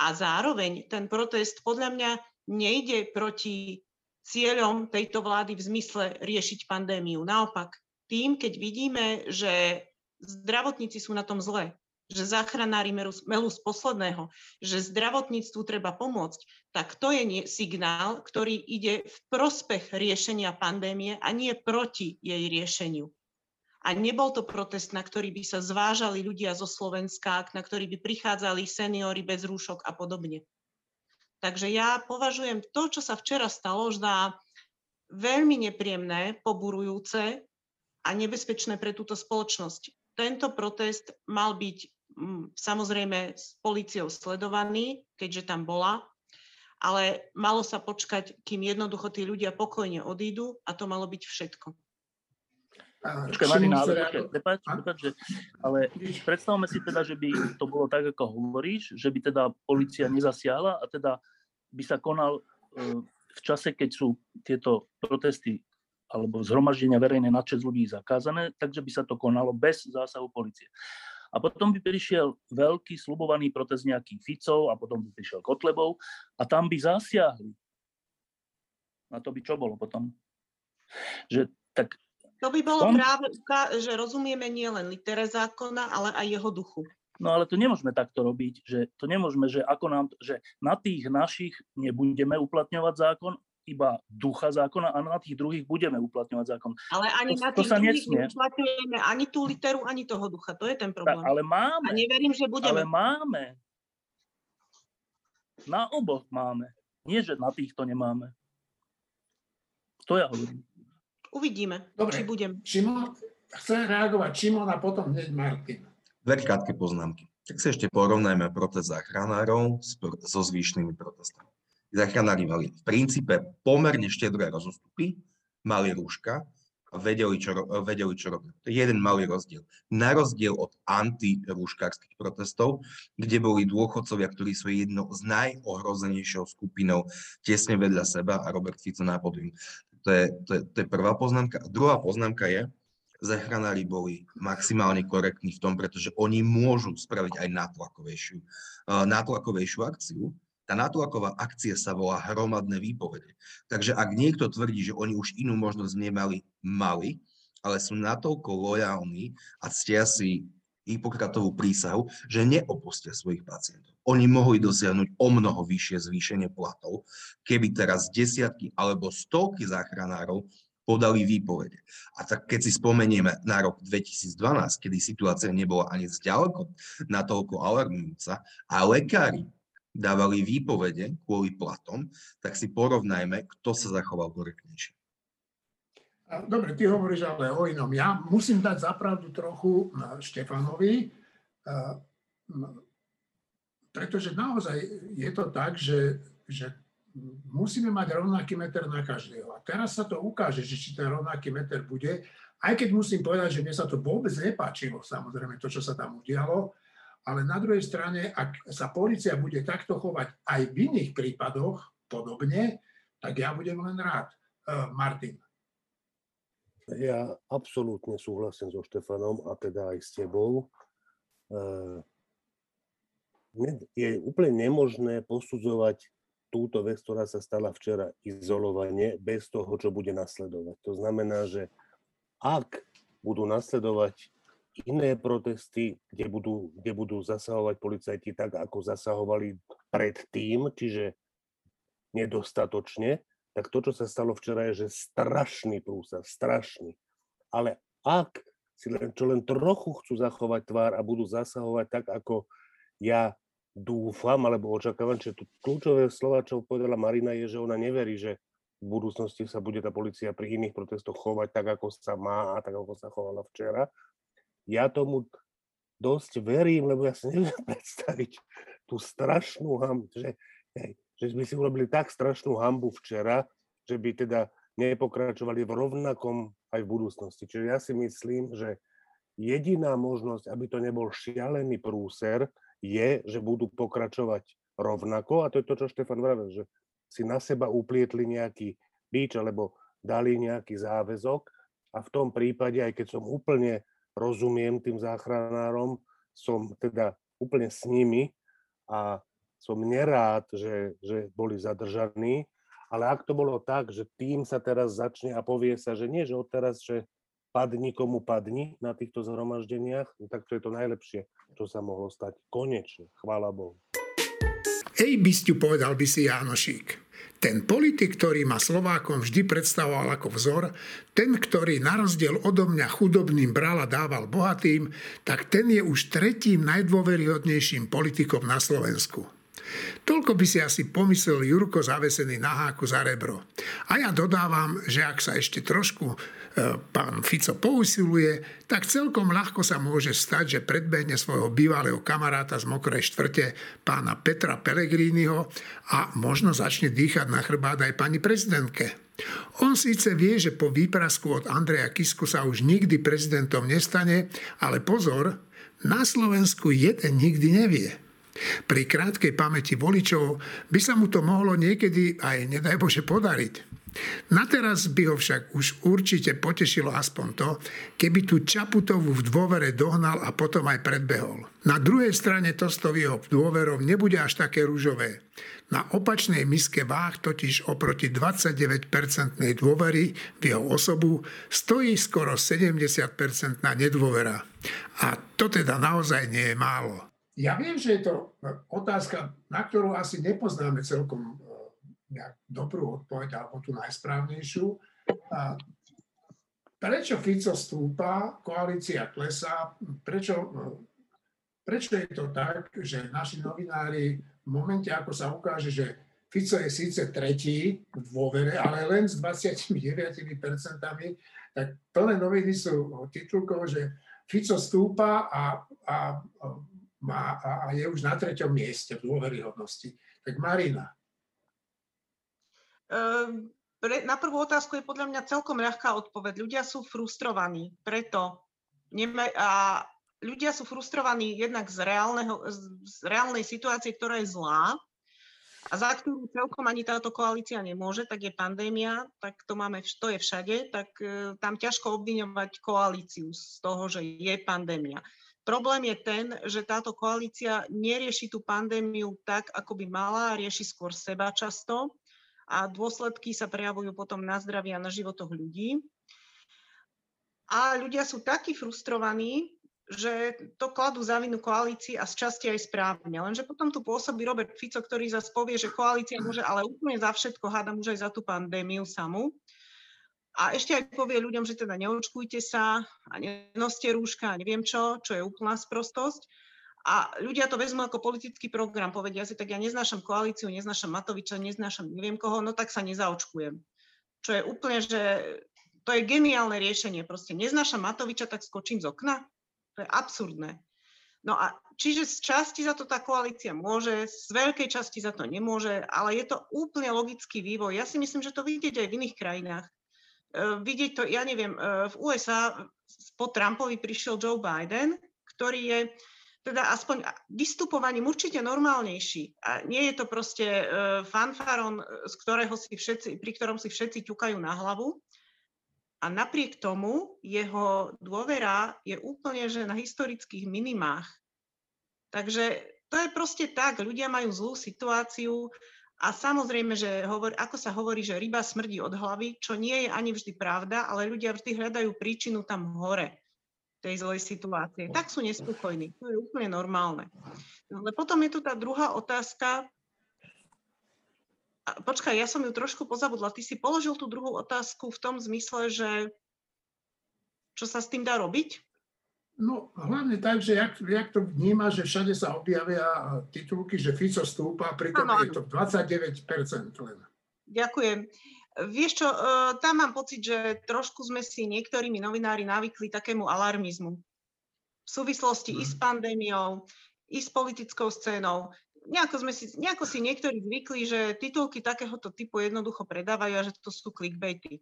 A zároveň ten protest podľa mňa nejde proti cieľom tejto vlády v zmysle riešiť pandémiu. Naopak, tým, keď vidíme, že zdravotníci sú na tom zle, že záchranári melú z posledného, že zdravotníctvu treba pomôcť, tak to je signál, ktorý ide v prospech riešenia pandémie a nie proti jej riešeniu. A nebol to protest, na ktorý by sa zvážali ľudia zo Slovenska, na ktorý by prichádzali seniory bez rúšok a podobne. Takže ja považujem to, čo sa včera stalo, za veľmi nepríjemné, poburujúce a nebezpečné pre túto spoločnosť. Tento protest mal byť mm, samozrejme s policiou sledovaný, keďže tam bola, ale malo sa počkať, kým jednoducho tí ľudia pokojne odídu a to malo byť všetko. Počkaj, Marina, ale, počkaj, prepáč, prepáč, že, ale predstavme si teda, že by to bolo tak, ako hovoríš, že by teda policia nezasiahla a teda by sa konal e, v čase, keď sú tieto protesty alebo zhromaždenia verejné na 6 ľudí zakázané, takže by sa to konalo bez zásahu policie. A potom by prišiel veľký slubovaný protest nejakých Ficov a potom by prišiel Kotlebov a tam by zasiahli. Na to by čo bolo potom? Že tak to by bolo tom... práve, že rozumieme nielen litere zákona, ale aj jeho duchu. No ale to nemôžeme takto robiť, že to nemôžeme, že ako nám, že na tých našich nebudeme uplatňovať zákon, iba ducha zákona a na tých druhých budeme uplatňovať zákon. Ale ani to, na tých to sa druhých neuplatňujeme ani tú literu, ani toho ducha. To je ten problém. Tak, ale máme. A neverím, že budeme. Ale máme. Na oboch máme. Nie, že na týchto nemáme. To ja hovorím. Uvidíme, Dobre. či budem. Šimon, chce reagovať Šimon a potom hneď Martin. Dve krátke poznámky. Tak si ešte porovnajme protest záchranárov so zvýšenými protestami. Záchranári mali v princípe pomerne štedré rozostupy, mali rúška a vedeli, čo, vedeli, čo robia. To je jeden malý rozdiel. Na rozdiel od antirúškárskych protestov, kde boli dôchodcovia, ktorí sú jednou z najohrozenejšou skupinou tesne vedľa seba a Robert Fico na podium. To je, to, je, to je prvá poznámka. Druhá poznámka je, zachranári boli maximálne korektní v tom, pretože oni môžu spraviť aj nátlakovejšiu, uh, nátlakovejšiu akciu, tá nátlaková akcia sa volá hromadné výpovede. Takže ak niekto tvrdí, že oni už inú možnosť nemali, mali, ale sú natoľko lojálni a ctia si Hipokratovú prísahu, že neopustia svojich pacientov. Oni mohli dosiahnuť o mnoho vyššie zvýšenie platov, keby teraz desiatky alebo stovky záchranárov podali výpovede. A tak keď si spomenieme na rok 2012, kedy situácia nebola ani zďaleko natoľko alarmujúca a lekári dávali výpovede kvôli platom, tak si porovnajme, kto sa zachoval korektnejšie. Dobre, ty hovoríš ale o inom. Ja musím dať zapravdu trochu Štefanovi, pretože naozaj je to tak, že, že musíme mať rovnaký meter na každého. A teraz sa to ukáže, že či ten rovnaký meter bude, aj keď musím povedať, že mne sa to vôbec nepáčilo, samozrejme, to, čo sa tam udialo, ale na druhej strane, ak sa policia bude takto chovať aj v iných prípadoch podobne, tak ja budem len rád. Uh, Martin. Ja absolútne súhlasím so Štefanom a teda aj s tebou. Uh, je úplne nemožné posudzovať túto vec, ktorá sa stala včera izolovane, bez toho, čo bude nasledovať. To znamená, že ak budú nasledovať iné protesty, kde budú, kde budú zasahovať policajti tak, ako zasahovali predtým, čiže nedostatočne, tak to, čo sa stalo včera, je, že strašný prúsa, strašný. Ale ak si len, čo len trochu chcú zachovať tvár a budú zasahovať tak, ako ja dúfam, alebo očakávam, že tu kľúčové slova, čo povedala Marina, je, že ona neverí, že v budúcnosti sa bude tá policia pri iných protestoch chovať tak, ako sa má a tak, ako sa chovala včera ja tomu dosť verím, lebo ja si neviem *laughs* predstaviť tú strašnú hambu, že, že by si urobili tak strašnú hambu včera, že by teda nepokračovali v rovnakom aj v budúcnosti. Čiže ja si myslím, že jediná možnosť, aby to nebol šialený prúser, je, že budú pokračovať rovnako, a to je to, čo Štefan vravel, že si na seba uplietli nejaký bíč alebo dali nejaký záväzok a v tom prípade, aj keď som úplne rozumiem tým záchranárom, som teda úplne s nimi a som nerád, že, že boli zadržaní, ale ak to bolo tak, že tým sa teraz začne a povie sa, že nie, že odteraz, že padni komu padni na týchto zhromaždeniach, no tak to je to najlepšie, čo sa mohlo stať. Konečne, chvála Bohu. Ej, bysťu, povedal by si Jánošík. Ten politik, ktorý ma Slovákom vždy predstavoval ako vzor, ten, ktorý na rozdiel odo mňa chudobným bral a dával bohatým, tak ten je už tretím najdôveryhodnejším politikom na Slovensku. Toľko by si asi pomyslel Jurko zavesený na háku za rebro. A ja dodávam, že ak sa ešte trošku E, pán Fico pousiluje, tak celkom ľahko sa môže stať, že predbehne svojho bývalého kamaráta z Mokrej štvrte, pána Petra Pellegriniho a možno začne dýchať na chrbát aj pani prezidentke. On síce vie, že po výprasku od Andreja Kisku sa už nikdy prezidentom nestane, ale pozor, na Slovensku jeden nikdy nevie. Pri krátkej pamäti voličov by sa mu to mohlo niekedy aj, nedaj Bože, podariť. Na teraz by ho však už určite potešilo aspoň to, keby tu Čaputovú v dôvere dohnal a potom aj predbehol. Na druhej strane to s jeho dôverou nebude až také rúžové. Na opačnej miske váh totiž oproti 29-percentnej dôvery v jeho osobu stojí skoro 70-percentná nedôvera. A to teda naozaj nie je málo. Ja viem, že je to otázka, na ktorú asi nepoznáme celkom nejak dobrú odpoveď alebo tú najsprávnejšiu. Prečo Fico stúpa, koalícia klesá, prečo, prečo je to tak, že naši novinári v momente, ako sa ukáže, že Fico je síce tretí v dôvere, ale len s 29%, tak plné noviny sú titulkov, že Fico stúpa a, a, a, a je už na treťom mieste v dôveryhodnosti. Tak Marina, Ehm, pre, na prvú otázku je podľa mňa celkom ľahká odpoveď. Ľudia sú frustrovaní, preto nemaj, a ľudia sú frustrovaní jednak z, reálneho, z reálnej situácie, ktorá je zlá a za ktorú celkom ani táto koalícia nemôže, tak je pandémia, tak to máme, to je všade, tak e, tam ťažko obviňovať koalíciu z toho, že je pandémia. Problém je ten, že táto koalícia nerieši tú pandémiu tak, ako by mala, rieši skôr seba často a dôsledky sa prejavujú potom na zdraví a na životoch ľudí. A ľudia sú takí frustrovaní, že to kladú za vinu koalícii a z časti aj správne. Lenže potom tu pôsobí Robert Fico, ktorý zase povie, že koalícia môže ale úplne za všetko, hádam už aj za tú pandémiu samú. A ešte aj povie ľuďom, že teda neočkujte sa a nenoste rúška a neviem čo, čo je úplná sprostosť. A ľudia to vezmú ako politický program, povedia si, tak ja neznášam koalíciu, neznášam Matoviča, neznášam neviem koho, no tak sa nezaočkujem. Čo je úplne, že to je geniálne riešenie. Proste neznášam Matoviča, tak skočím z okna. To je absurdné. No a čiže z časti za to tá koalícia môže, z veľkej časti za to nemôže, ale je to úplne logický vývoj. Ja si myslím, že to vidieť aj v iných krajinách. Uh, vidieť to, ja neviem, uh, v USA po Trumpovi prišiel Joe Biden, ktorý je teda aspoň vystupovaním určite normálnejší. A nie je to proste uh, fanfaron, z ktorého si všetci, pri ktorom si všetci ťukajú na hlavu. A napriek tomu jeho dôvera je úplne že na historických minimách. Takže to je proste tak. Ľudia majú zlú situáciu a samozrejme, že hovor, ako sa hovorí, že ryba smrdí od hlavy, čo nie je ani vždy pravda, ale ľudia vždy hľadajú príčinu tam hore tej zlej situácie. Tak sú nespokojní. To je úplne normálne. Ale potom je tu tá druhá otázka. Počkaj, ja som ju trošku pozabudla. Ty si položil tú druhú otázku v tom zmysle, že čo sa s tým dá robiť? No hlavne tak, že jak, jak to vníma, že všade sa objavia titulky, že Fico stúpa, pritom ano, je to 29% len. Ďakujem. Vieš čo, e, tam mám pocit, že trošku sme si niektorými novinári navykli takému alarmizmu. V súvislosti i s mhm. pandémiou, i s politickou scénou. Nejako, sme si, nejako si niektorí zvykli, že titulky takéhoto typu jednoducho predávajú a že to sú clickbaity.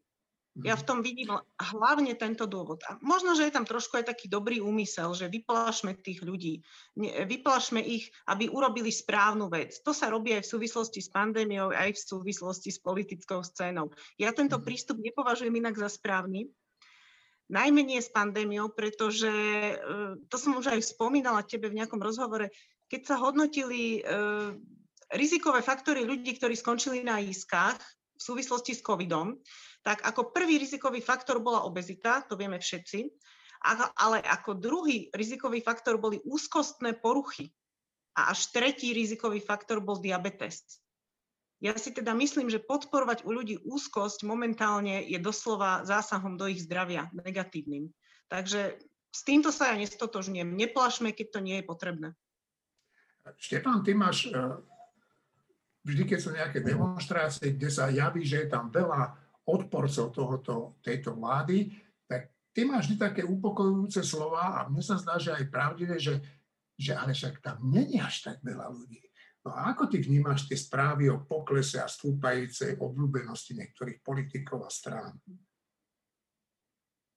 Ja v tom vidím hlavne tento dôvod. A možno, že je tam trošku aj taký dobrý úmysel, že vyplašme tých ľudí, vyplašme ich, aby urobili správnu vec. To sa robí aj v súvislosti s pandémiou, aj v súvislosti s politickou scénou. Ja tento mhm. prístup nepovažujem inak za správny, najmä nie s pandémiou, pretože, e, to som už aj spomínala tebe v nejakom rozhovore, keď sa hodnotili e, rizikové faktory ľudí, ktorí skončili na iskách v súvislosti s covidom, tak ako prvý rizikový faktor bola obezita, to vieme všetci, ale ako druhý rizikový faktor boli úzkostné poruchy a až tretí rizikový faktor bol diabetes. Ja si teda myslím, že podporovať u ľudí úzkosť momentálne je doslova zásahom do ich zdravia, negatívnym. Takže s týmto sa ja nestotožňujem. Neplašme, keď to nie je potrebné. Štefán, ty máš eh, vždy, keď sú nejaké demonstrácie, kde sa javí, že je tam veľa odporcov tohoto, tejto vlády, tak ty máš vždy také upokojujúce slova a mne sa zdá, že aj pravdivé, že, že ale však tam není až tak veľa ľudí. No a ako ty vnímaš tie správy o poklese a stúpajúcej obľúbenosti niektorých politikov a strán?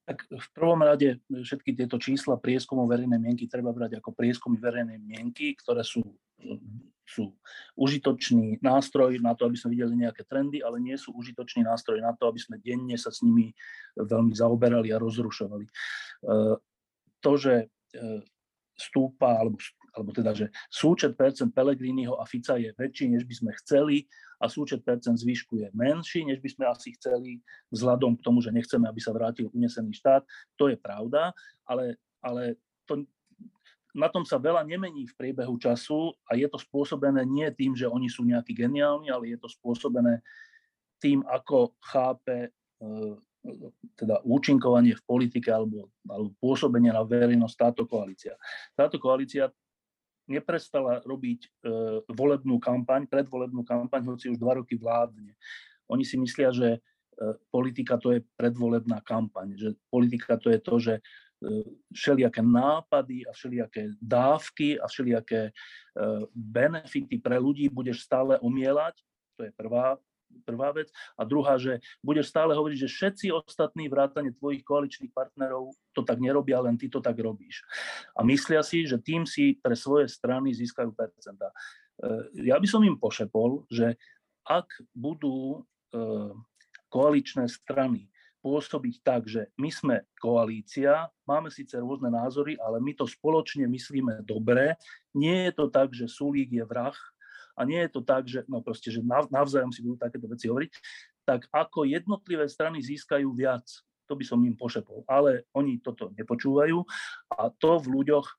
Tak v prvom rade všetky tieto čísla prieskumov verejnej mienky treba brať ako prieskumy verejnej mienky, ktoré sú sú užitočný nástroj na to, aby sme videli nejaké trendy, ale nie sú užitočný nástroj na to, aby sme denne sa s nimi veľmi zaoberali a rozrušovali. E, to, že e, stúpa, alebo, alebo teda, že súčet percent Pelegriniho a Fica je väčší, než by sme chceli a súčet percent zvyšku je menší, než by sme asi chceli vzhľadom k tomu, že nechceme, aby sa vrátil unesený štát. To je pravda, ale, ale to, na tom sa veľa nemení v priebehu času a je to spôsobené nie tým, že oni sú nejakí geniálni, ale je to spôsobené tým, ako chápe e, teda účinkovanie v politike alebo, alebo pôsobenie na verejnosť táto koalícia. Táto koalícia neprestala robiť e, volebnú kampaň, predvolebnú kampaň, hoci už dva roky vládne. Oni si myslia, že e, politika to je predvolebná kampaň, že politika to je to, že všelijaké nápady a všelijaké dávky a všelijaké e, benefity pre ľudí budeš stále omielať. To je prvá prvá vec. A druhá, že budeš stále hovoriť, že všetci ostatní vrátane tvojich koaličných partnerov to tak nerobia, len ty to tak robíš. A myslia si, že tým si pre svoje strany získajú percentá. E, ja by som im pošepol, že ak budú e, koaličné strany pôsobiť tak, že my sme koalícia, máme síce rôzne názory, ale my to spoločne myslíme dobre. Nie je to tak, že Sulík je vrah a nie je to tak, že, no proste, že navzájom si budú takéto veci hovoriť, tak ako jednotlivé strany získajú viac, to by som im pošepol. Ale oni toto nepočúvajú a to v ľuďoch e,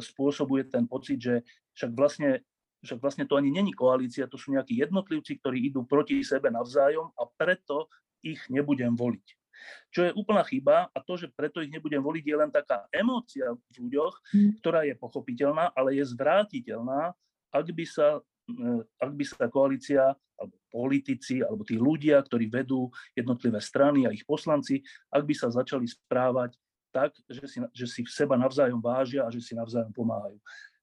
spôsobuje ten pocit, že však vlastne však vlastne to ani není koalícia, to sú nejakí jednotlivci, ktorí idú proti sebe navzájom a preto ich nebudem voliť. Čo je úplná chyba a to, že preto ich nebudem voliť, je len taká emócia v ľuďoch, hm. ktorá je pochopiteľná, ale je zvrátiteľná, ak by sa, e, ak by sa koalícia alebo politici alebo tí ľudia, ktorí vedú jednotlivé strany a ich poslanci, ak by sa začali správať tak, že si, že si seba navzájom vážia a že si navzájom pomáhajú.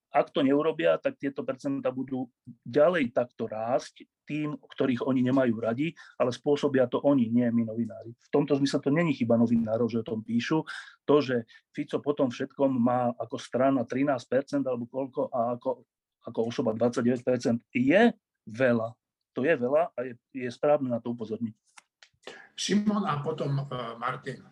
Ak to neurobia, tak tieto percentá budú ďalej takto rásť tým, ktorých oni nemajú radi, ale spôsobia to oni, nie my novinári. V tomto zmysle to není chyba novinárov, že o tom píšu. To, že Fico potom všetkom má ako strana 13% alebo koľko a ako, ako osoba 29%, je veľa. To je veľa a je, je správne na to upozorniť. Šimon a potom uh, Martin.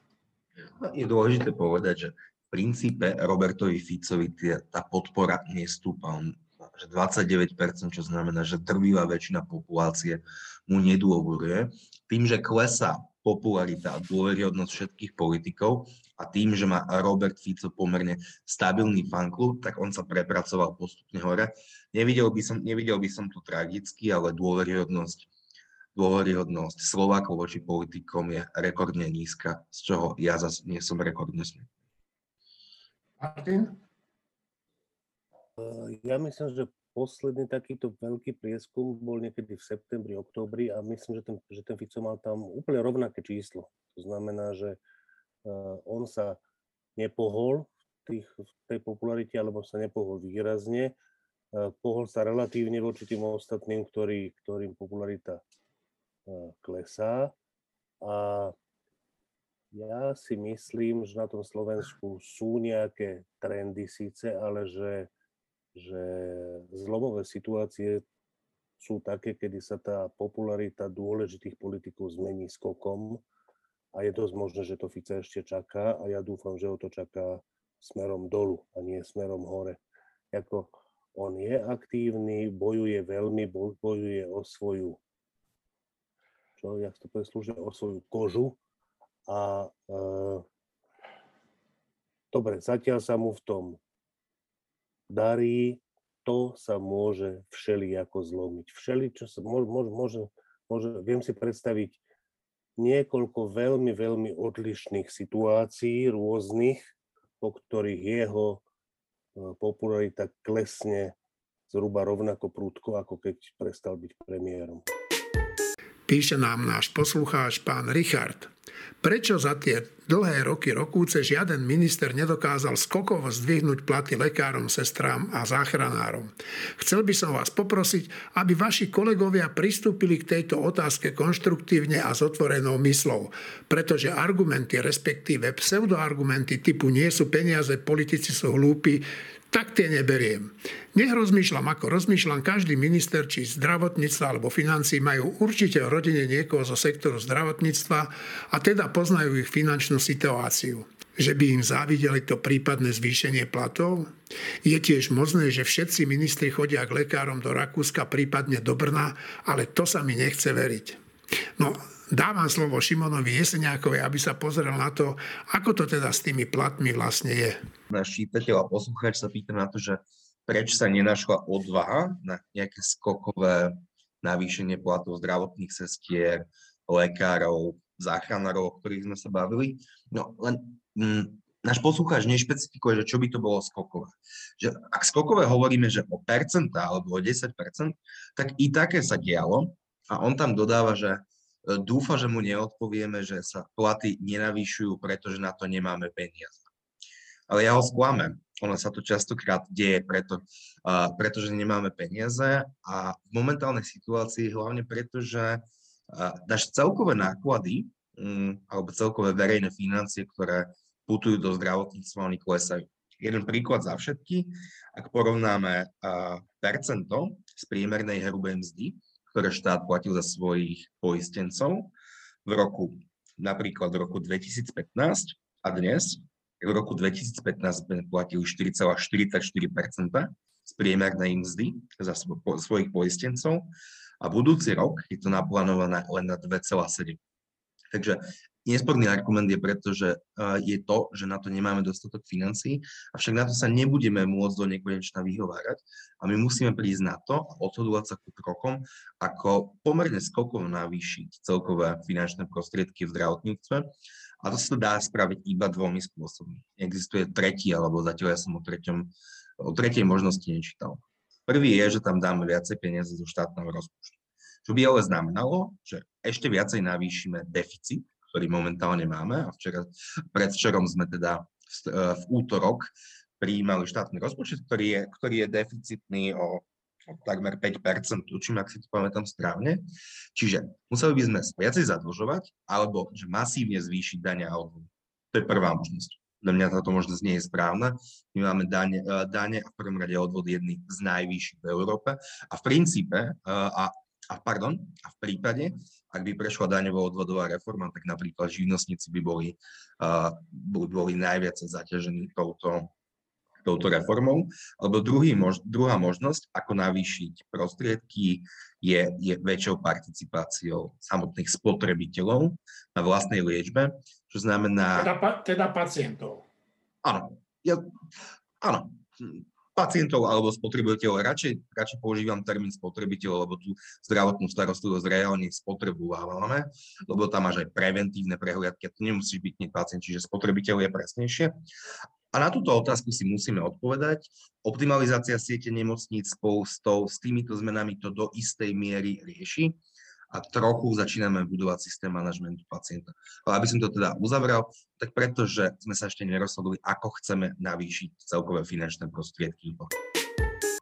Je dôležité povedať, že princípe Robertovi Ficovi tá podpora nestúpa. On, že 29%, čo znamená, že drvivá väčšina populácie mu nedôveruje. Tým, že klesá popularita a dôveryhodnosť všetkých politikov a tým, že má Robert Fico pomerne stabilný fanklub, tak on sa prepracoval postupne hore. Nevidel by som, nevidel by som tu tragicky, ale dôveryhodnosť dôveryhodnosť Slovákov voči politikom je rekordne nízka, z čoho ja zase nie som rekordne smutný. Martin? Ja myslím, že posledný takýto veľký prieskum bol niekedy v septembri, októbri a myslím, že ten, že ten Fico mal tam úplne rovnaké číslo. To znamená, že eh, on sa nepohol v, tých, v tej popularite, alebo sa nepohol výrazne. Eh, pohol sa relatívne voči tým ostatným, ktorý, ktorým popularita klesá. A ja si myslím, že na tom Slovensku sú nejaké trendy síce, ale že, že zlomové situácie sú také, kedy sa tá popularita dôležitých politikov zmení skokom a je dosť možné, že to Fica ešte čaká a ja dúfam, že ho to čaká smerom dolu a nie smerom hore. Jako on je aktívny, bojuje veľmi, bojuje o svoju, čo ja to poviem o svoju kožu, a e, dobre, zatiaľ sa mu v tom darí, to sa môže všelijako zlomiť. Všeli, čo sa môže, môže, môže, viem si predstaviť niekoľko veľmi, veľmi odlišných situácií rôznych, po ktorých jeho e, popularita klesne zhruba rovnako prúdko, ako keď prestal byť premiérom. Píše nám náš poslucháč pán Richard. Prečo za tie dlhé roky rokúce žiaden minister nedokázal skokovo zdvihnúť platy lekárom, sestrám a záchranárom? Chcel by som vás poprosiť, aby vaši kolegovia pristúpili k tejto otázke konštruktívne a s otvorenou myslou, pretože argumenty, respektíve pseudoargumenty typu nie sú peniaze, politici sú hlúpi, tak tie neberiem. Nech rozmýšľam, ako rozmýšľam, každý minister, či zdravotníctva alebo financí majú určite v rodine niekoho zo sektoru zdravotníctva a teda poznajú ich finančnú situáciu. Že by im závideli to prípadné zvýšenie platov? Je tiež možné, že všetci ministri chodia k lekárom do Rakúska, prípadne do Brna, ale to sa mi nechce veriť. No, dávam slovo Šimonovi Jeseniakovi, aby sa pozrel na to, ako to teda s tými platmi vlastne je. Náš čítateľ a poslucháč sa pýta na to, že prečo sa nenašla odvaha na nejaké skokové navýšenie platov zdravotných sestier, lekárov, záchranárov, o ktorých sme sa bavili. No len mm, náš poslucháč nešpecifikuje, že čo by to bolo skokové. Že ak skokové hovoríme, že o percentá alebo o 10%, tak i také sa dialo a on tam dodáva, že dúfa, že mu neodpovieme, že sa platy nenavýšujú, pretože na to nemáme peniaze. Ale ja ho sklamem. Ono sa to častokrát deje, preto, uh, pretože nemáme peniaze a v momentálnej situácii hlavne preto, že naše celkové náklady mm, alebo celkové verejné financie, ktoré putujú do zdravotníctva, oni klesajú. Jeden príklad za všetky, ak porovnáme percento z priemernej hrubej mzdy, ktoré štát platil za svojich poistencov v roku, napríklad v roku 2015 a dnes, v roku 2015 sme platili 4,44% z priemernej mzdy za svojich poistencov a budúci rok je to naplánované len na 2,7. Takže nesporný argument je preto, že je to, že na to nemáme dostatok financií, avšak na to sa nebudeme môcť do nekonečna vyhovárať a my musíme prísť na to a odhodovať sa ku krokom, ako pomerne skokovo navýšiť celkové finančné prostriedky v zdravotníctve. A to sa dá spraviť iba dvomi spôsobmi. Existuje tretí, alebo zatiaľ ja som o, treťom, o tretej možnosti nečítal. Prvý je, že tam dáme viacej peniazy zo štátneho rozpočtu. Čo by ale znamenalo, že ešte viacej navýšime deficit, ktorý momentálne máme a včera, predvčerom sme teda v, v útorok prijímali štátny rozpočet, ktorý je, ktorý je deficitný o takmer 5%, tučím, ak si to pamätám správne. Čiže museli by sme viacej zadlžovať, alebo že masívne zvýšiť dane a odvody. To je prvá možnosť. Pre mňa táto možnosť nie je správna. My máme dane, dane a v prvom rade odvod jedny z najvyšších v Európe. A v princípe, a a pardon, a v prípade, ak by prešla daňová odvodová reforma, tak napríklad živnostníci by boli, uh, boli, najviac zaťažení touto, touto reformou. Alebo druhý mož, druhá možnosť, ako navýšiť prostriedky, je, je väčšou participáciou samotných spotrebiteľov na vlastnej liečbe, čo znamená... Teda, teda pacientov. Áno. Ja, áno pacientov alebo spotrebiteľov. Radšej, radšej používam termín spotrebiteľ, lebo tú zdravotnú starostlivosť reálne spotrebovávame, lebo tam máš aj preventívne prehliadky, to nemusíš byť nie pacient, čiže spotrebiteľ je presnejšie. A na túto otázku si musíme odpovedať. Optimalizácia siete nemocníc spolu s, to, s týmito zmenami to do istej miery rieši a trochu začíname budovať systém manažmentu pacienta. Ale aby som to teda uzavrel, tak pretože sme sa ešte nerozhodli, ako chceme navýšiť celkové finančné prostriedky.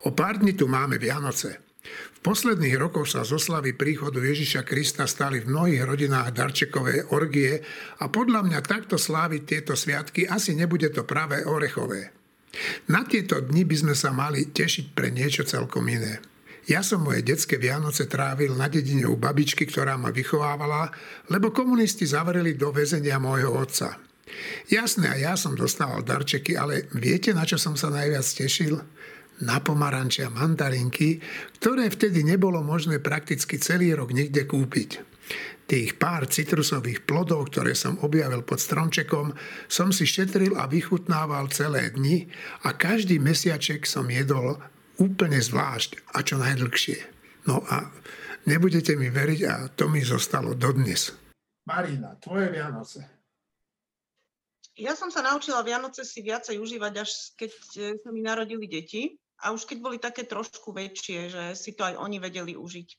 O pár dní tu máme Vianoce. V posledných rokoch sa zo slavy príchodu Ježiša Krista stali v mnohých rodinách darčekové orgie a podľa mňa takto sláviť tieto sviatky asi nebude to práve orechové. Na tieto dni by sme sa mali tešiť pre niečo celkom iné. Ja som moje detské Vianoce trávil na dedine u babičky, ktorá ma vychovávala, lebo komunisti zavreli do väzenia môjho otca. Jasné, a ja som dostával darčeky, ale viete, na čo som sa najviac tešil? Na pomaranče a mandarinky, ktoré vtedy nebolo možné prakticky celý rok nikde kúpiť. Tých pár citrusových plodov, ktoré som objavil pod stromčekom, som si šetril a vychutnával celé dni a každý mesiaček som jedol úplne zvlášť a čo najdlhšie. No a nebudete mi veriť a to mi zostalo dodnes. Marina, tvoje Vianoce. Ja som sa naučila Vianoce si viacej užívať, až keď e, sa mi narodili deti. A už keď boli také trošku väčšie, že si to aj oni vedeli užiť.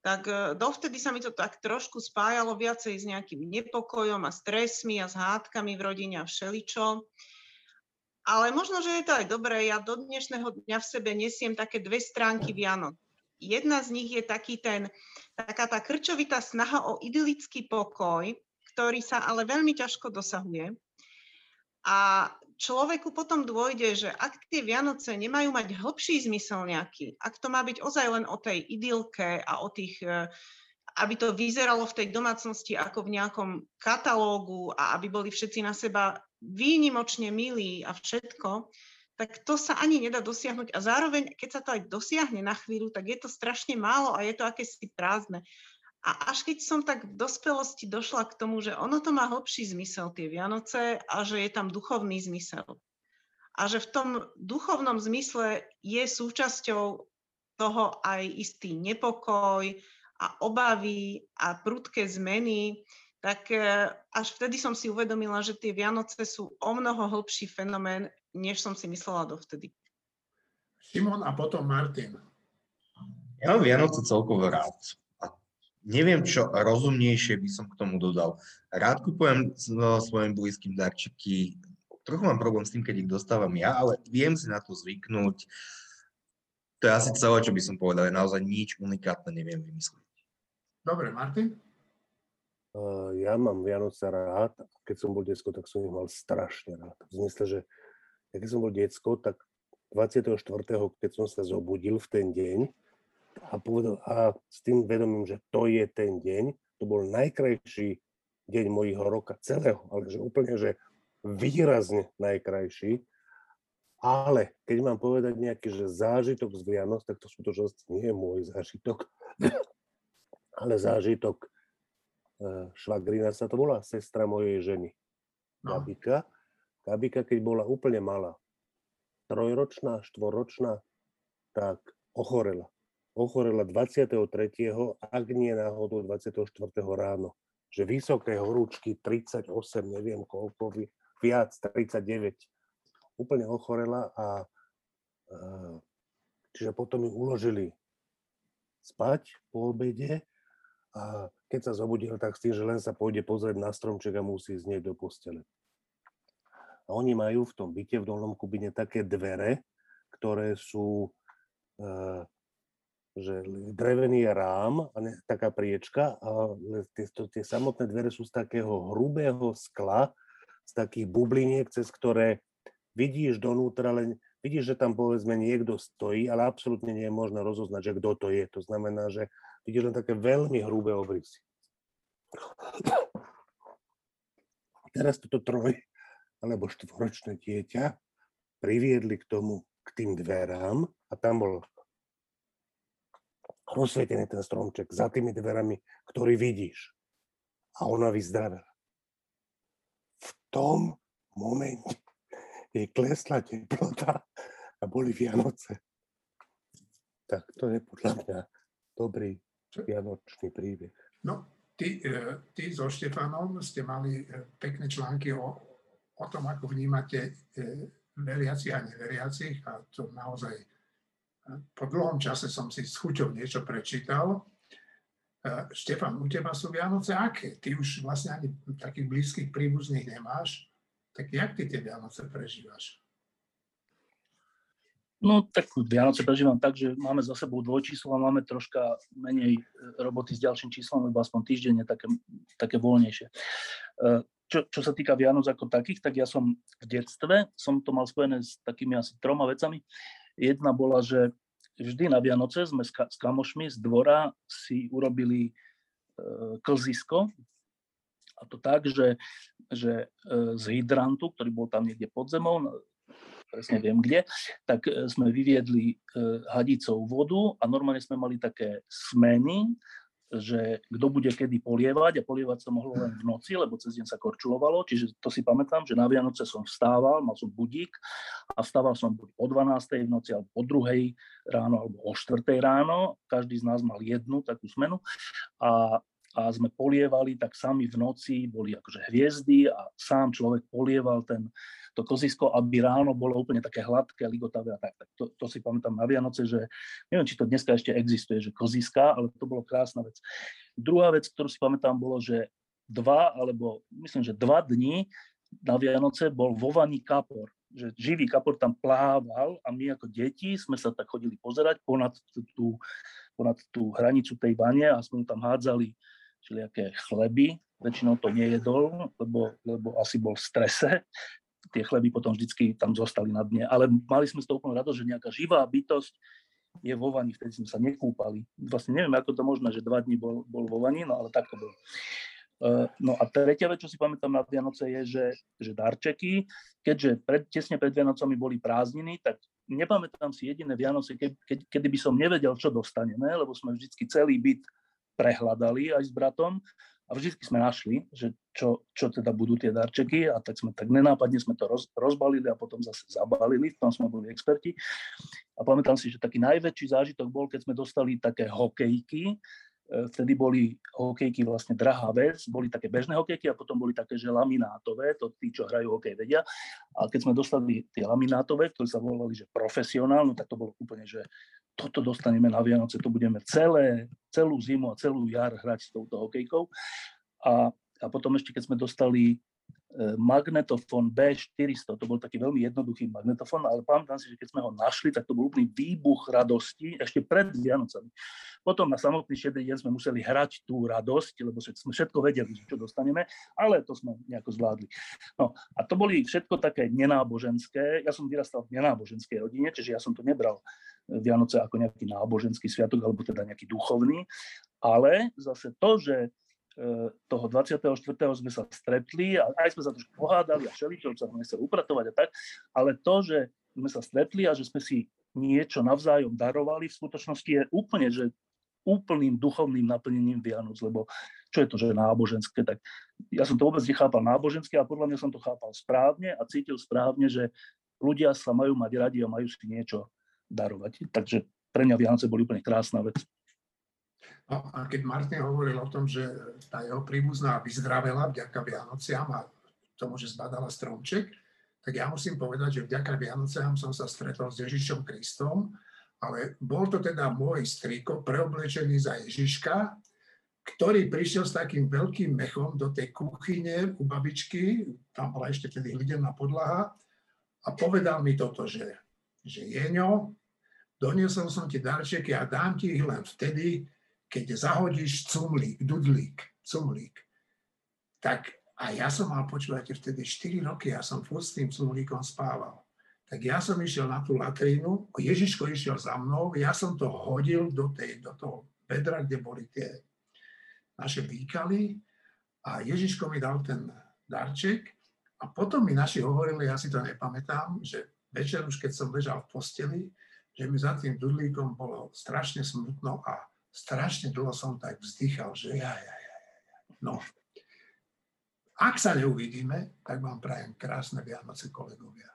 Tak e, dovtedy sa mi to tak trošku spájalo viacej s nejakým nepokojom a stresmi a s hádkami v rodine a všeličo. Ale možno, že je to aj dobré. Ja do dnešného dňa v sebe nesiem také dve stránky Vianoc. Jedna z nich je taký ten, taká tá krčovitá snaha o idylický pokoj, ktorý sa ale veľmi ťažko dosahuje. A človeku potom dôjde, že ak tie Vianoce nemajú mať hlbší zmysel nejaký, ak to má byť ozaj len o tej idylke a o tých e, aby to vyzeralo v tej domácnosti ako v nejakom katalógu a aby boli všetci na seba výnimočne milí a všetko, tak to sa ani nedá dosiahnuť. A zároveň, keď sa to aj dosiahne na chvíľu, tak je to strašne málo a je to akési prázdne. A až keď som tak v dospelosti došla k tomu, že ono to má hlbší zmysel, tie Vianoce, a že je tam duchovný zmysel. A že v tom duchovnom zmysle je súčasťou toho aj istý nepokoj, a obavy a prudké zmeny, tak e, až vtedy som si uvedomila, že tie Vianoce sú o mnoho hĺbší fenomén, než som si myslela dovtedy. Šimon a potom Martin. Ja mám Vianoce celkovo rád. A neviem, čo rozumnejšie by som k tomu dodal. Rád kupujem svojim blízkym darčeky. Trochu mám problém s tým, keď ich dostávam ja, ale viem si na to zvyknúť. To je asi celé, čo by som povedal. Naozaj nič unikátne neviem vymyslieť. Dobre, Martin? Ja mám Vianoce rád. Keď som bol detsko, tak som ich mal strašne rád. V zmysle, že keď som bol detsko, tak 24. keď som sa zobudil v ten deň a, povedal, a s tým vedomím, že to je ten deň, to bol najkrajší deň mojho roka celého, ale že úplne, že výrazne najkrajší. Ale keď mám povedať nejaký že zážitok z Vianoc, tak to skutočnosti nie je môj zážitok, ale zážitok švagrina sa to bola, sestra mojej ženy. No. Gabika. Gabika, keď bola úplne malá, trojročná, štvoročná, tak ochorela. Ochorela 23. ak nie náhodou 24. ráno. Že vysoké horúčky 38, neviem koľko, viac, 39 úplne ochorela a čiže potom ju uložili spať po obede a keď sa zobudil, tak s tým, že len sa pôjde pozrieť na stromček a musí znieť do postele. A oni majú v tom byte v dolnom Kubine také dvere, ktoré sú e, že drevený rám a ne, taká priečka a tie, tie samotné dvere sú z takého hrubého skla, z takých bubliniek, cez ktoré vidíš donútra, len vidíš, že tam povedzme niekto stojí, ale absolútne nie je možné rozoznať, že kto to je. To znamená, že vidíš len také veľmi hrubé obrysy. Teraz toto troj alebo štvoročné dieťa priviedli k tomu, k tým dverám a tam bol rozsvietený ten stromček za tými dverami, ktorý vidíš. A ona vyzdravela. V tom momente jej klesla teplota a boli Vianoce. Tak to je podľa mňa dobrý vianočný príbeh. No, ty, e, ty so Štefanom ste mali e, pekné články o, o tom, ako vnímate e, veriacich a neveriacich a to naozaj po dlhom čase som si s chuťou niečo prečítal. Štefan, u teba sú Vianoce aké? Ty už vlastne ani takých blízkych príbuzných nemáš. Tak jak ty tie Vianoce prežívaš? No tak Vianoce prežívam tak, že máme za sebou dvojčíslo a máme troška menej e, roboty s ďalším číslom, lebo aspoň týždeň je také, také voľnejšie. E, čo, čo sa týka Vianoc ako takých, tak ja som v detstve, som to mal spojené s takými asi troma vecami. Jedna bola, že vždy na Vianoce sme s, ka- s kamošmi z dvora si urobili e, klzisko, a to tak, že, že e, z hydrantu, ktorý bol tam niekde pod zemou, presne viem kde, tak e, sme vyviedli e, hadicou vodu a normálne sme mali také smeny, že kto bude kedy polievať a polievať sa mohlo len v noci, lebo cez deň sa korčulovalo, čiže to si pamätám, že na Vianoce som vstával, mal som budík a vstával som buď o 12. v noci, alebo o 2. ráno, alebo o 4. ráno, každý z nás mal jednu takú smenu a a sme polievali, tak sami v noci boli akože hviezdy a sám človek polieval ten, to kozisko, aby ráno bolo úplne také hladké, ligotavé a tak. tak to, to si pamätám na Vianoce, že neviem, či to dneska ešte existuje, že koziska, ale to bolo krásna vec. Druhá vec, ktorú si pamätám, bolo, že dva, alebo myslím, že dva dní na Vianoce bol vo vani kapor že živý kapor tam plával a my ako deti sme sa tak chodili pozerať ponad tú, ponad tú hranicu tej vane a sme tam hádzali všelijaké chleby, väčšinou to nejedol, lebo, lebo asi bol v strese, tie chleby potom vždycky tam zostali na dne, ale mali sme z toho úplne rado, že nejaká živá bytosť je vo vani, vtedy sme sa nekúpali. Vlastne neviem, ako to možné, že dva dní bol, bol vo vani, no ale tak to bolo. Uh, no a tretia vec, čo si pamätám na Vianoce, je, že, že darčeky, keďže pred, tesne pred Vianocami boli prázdniny, tak nepamätám si jediné Vianoce, ke, ke, kedy by som nevedel, čo dostaneme, lebo sme vždycky celý byt prehľadali aj s bratom a vždy sme našli, že čo, čo teda budú tie darčeky a tak sme tak nenápadne sme to roz, rozbalili a potom zase zabalili, v tom sme boli experti. A pamätám si, že taký najväčší zážitok bol, keď sme dostali také hokejky, vtedy boli hokejky vlastne drahá vec, boli také bežné hokejky a potom boli také, že laminátové, to tí, čo hrajú hokej, vedia. A keď sme dostali tie laminátové, ktoré sa volali, že profesionálne, tak to bolo úplne, že toto dostaneme na Vianoce, to budeme celé, celú zimu a celú jar hrať s touto hokejkou. A, a potom ešte, keď sme dostali magnetofón B400, to bol taký veľmi jednoduchý magnetofón, ale pamätám si, že keď sme ho našli, tak to bol úplný výbuch radosti ešte pred Vianocami. Potom na samotný šedrý deň sme museli hrať tú radosť, lebo sme všetko vedeli, čo dostaneme, ale to sme nejako zvládli. No a to boli všetko také nenáboženské. Ja som vyrastal v nenáboženskej rodine, čiže ja som to nebral Vianoce ako nejaký náboženský sviatok, alebo teda nejaký duchovný, ale zase to, že E, toho 24. sme sa stretli a aj sme sa trošku pohádali a všeličo, sa sme nechceli upratovať a tak, ale to, že sme sa stretli a že sme si niečo navzájom darovali, v skutočnosti je úplne, že úplným duchovným naplnením Vianoc, lebo čo je to, že náboženské, tak ja som to vôbec nechápal náboženské a podľa mňa som to chápal správne a cítil správne, že ľudia sa majú mať radi a majú si niečo darovať. Takže pre mňa Vianoce boli úplne krásna vec. No a keď Martin hovoril o tom, že tá jeho príbuzná vyzdravela vďaka Vianociam a tomu, že zbadala stromček, tak ja musím povedať, že vďaka Vianociam som sa stretol s Ježišom Kristom, ale bol to teda môj striko preoblečený za Ježiška, ktorý prišiel s takým veľkým mechom do tej kuchyne u babičky, tam bola ešte tedy hlidená podlaha, a povedal mi toto, že, že Jeňo, doniesol som ti darčeky a dám ti ich len vtedy, keď zahodíš cumlík, dudlík, cumlík, tak a ja som mal, počúvate, vtedy 4 roky, ja som furt s tým cumlíkom spával. Tak ja som išiel na tú latrínu, Ježiško išiel za mnou, ja som to hodil do, tej, do toho bedra, kde boli tie naše výkaly a Ježiško mi dal ten darček a potom mi naši hovorili, ja si to nepamätám, že večer už keď som ležal v posteli, že mi za tým dudlíkom bolo strašne smutno a strašne dlho som tak vzdychal, že ja, ja, ja, ja. No. Ak sa neuvidíme, tak vám prajem krásne Vianoce, kolegovia.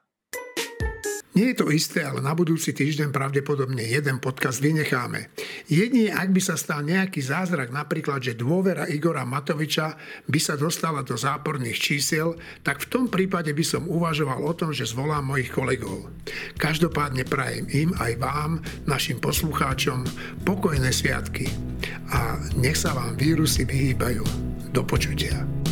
Nie je to isté, ale na budúci týždeň pravdepodobne jeden podcast vynecháme. Jedine, ak by sa stal nejaký zázrak, napríklad, že dôvera Igora Matoviča by sa dostala do záporných čísiel, tak v tom prípade by som uvažoval o tom, že zvolám mojich kolegov. Každopádne prajem im aj vám, našim poslucháčom, pokojné sviatky a nech sa vám vírusy vyhýbajú. Do počutia.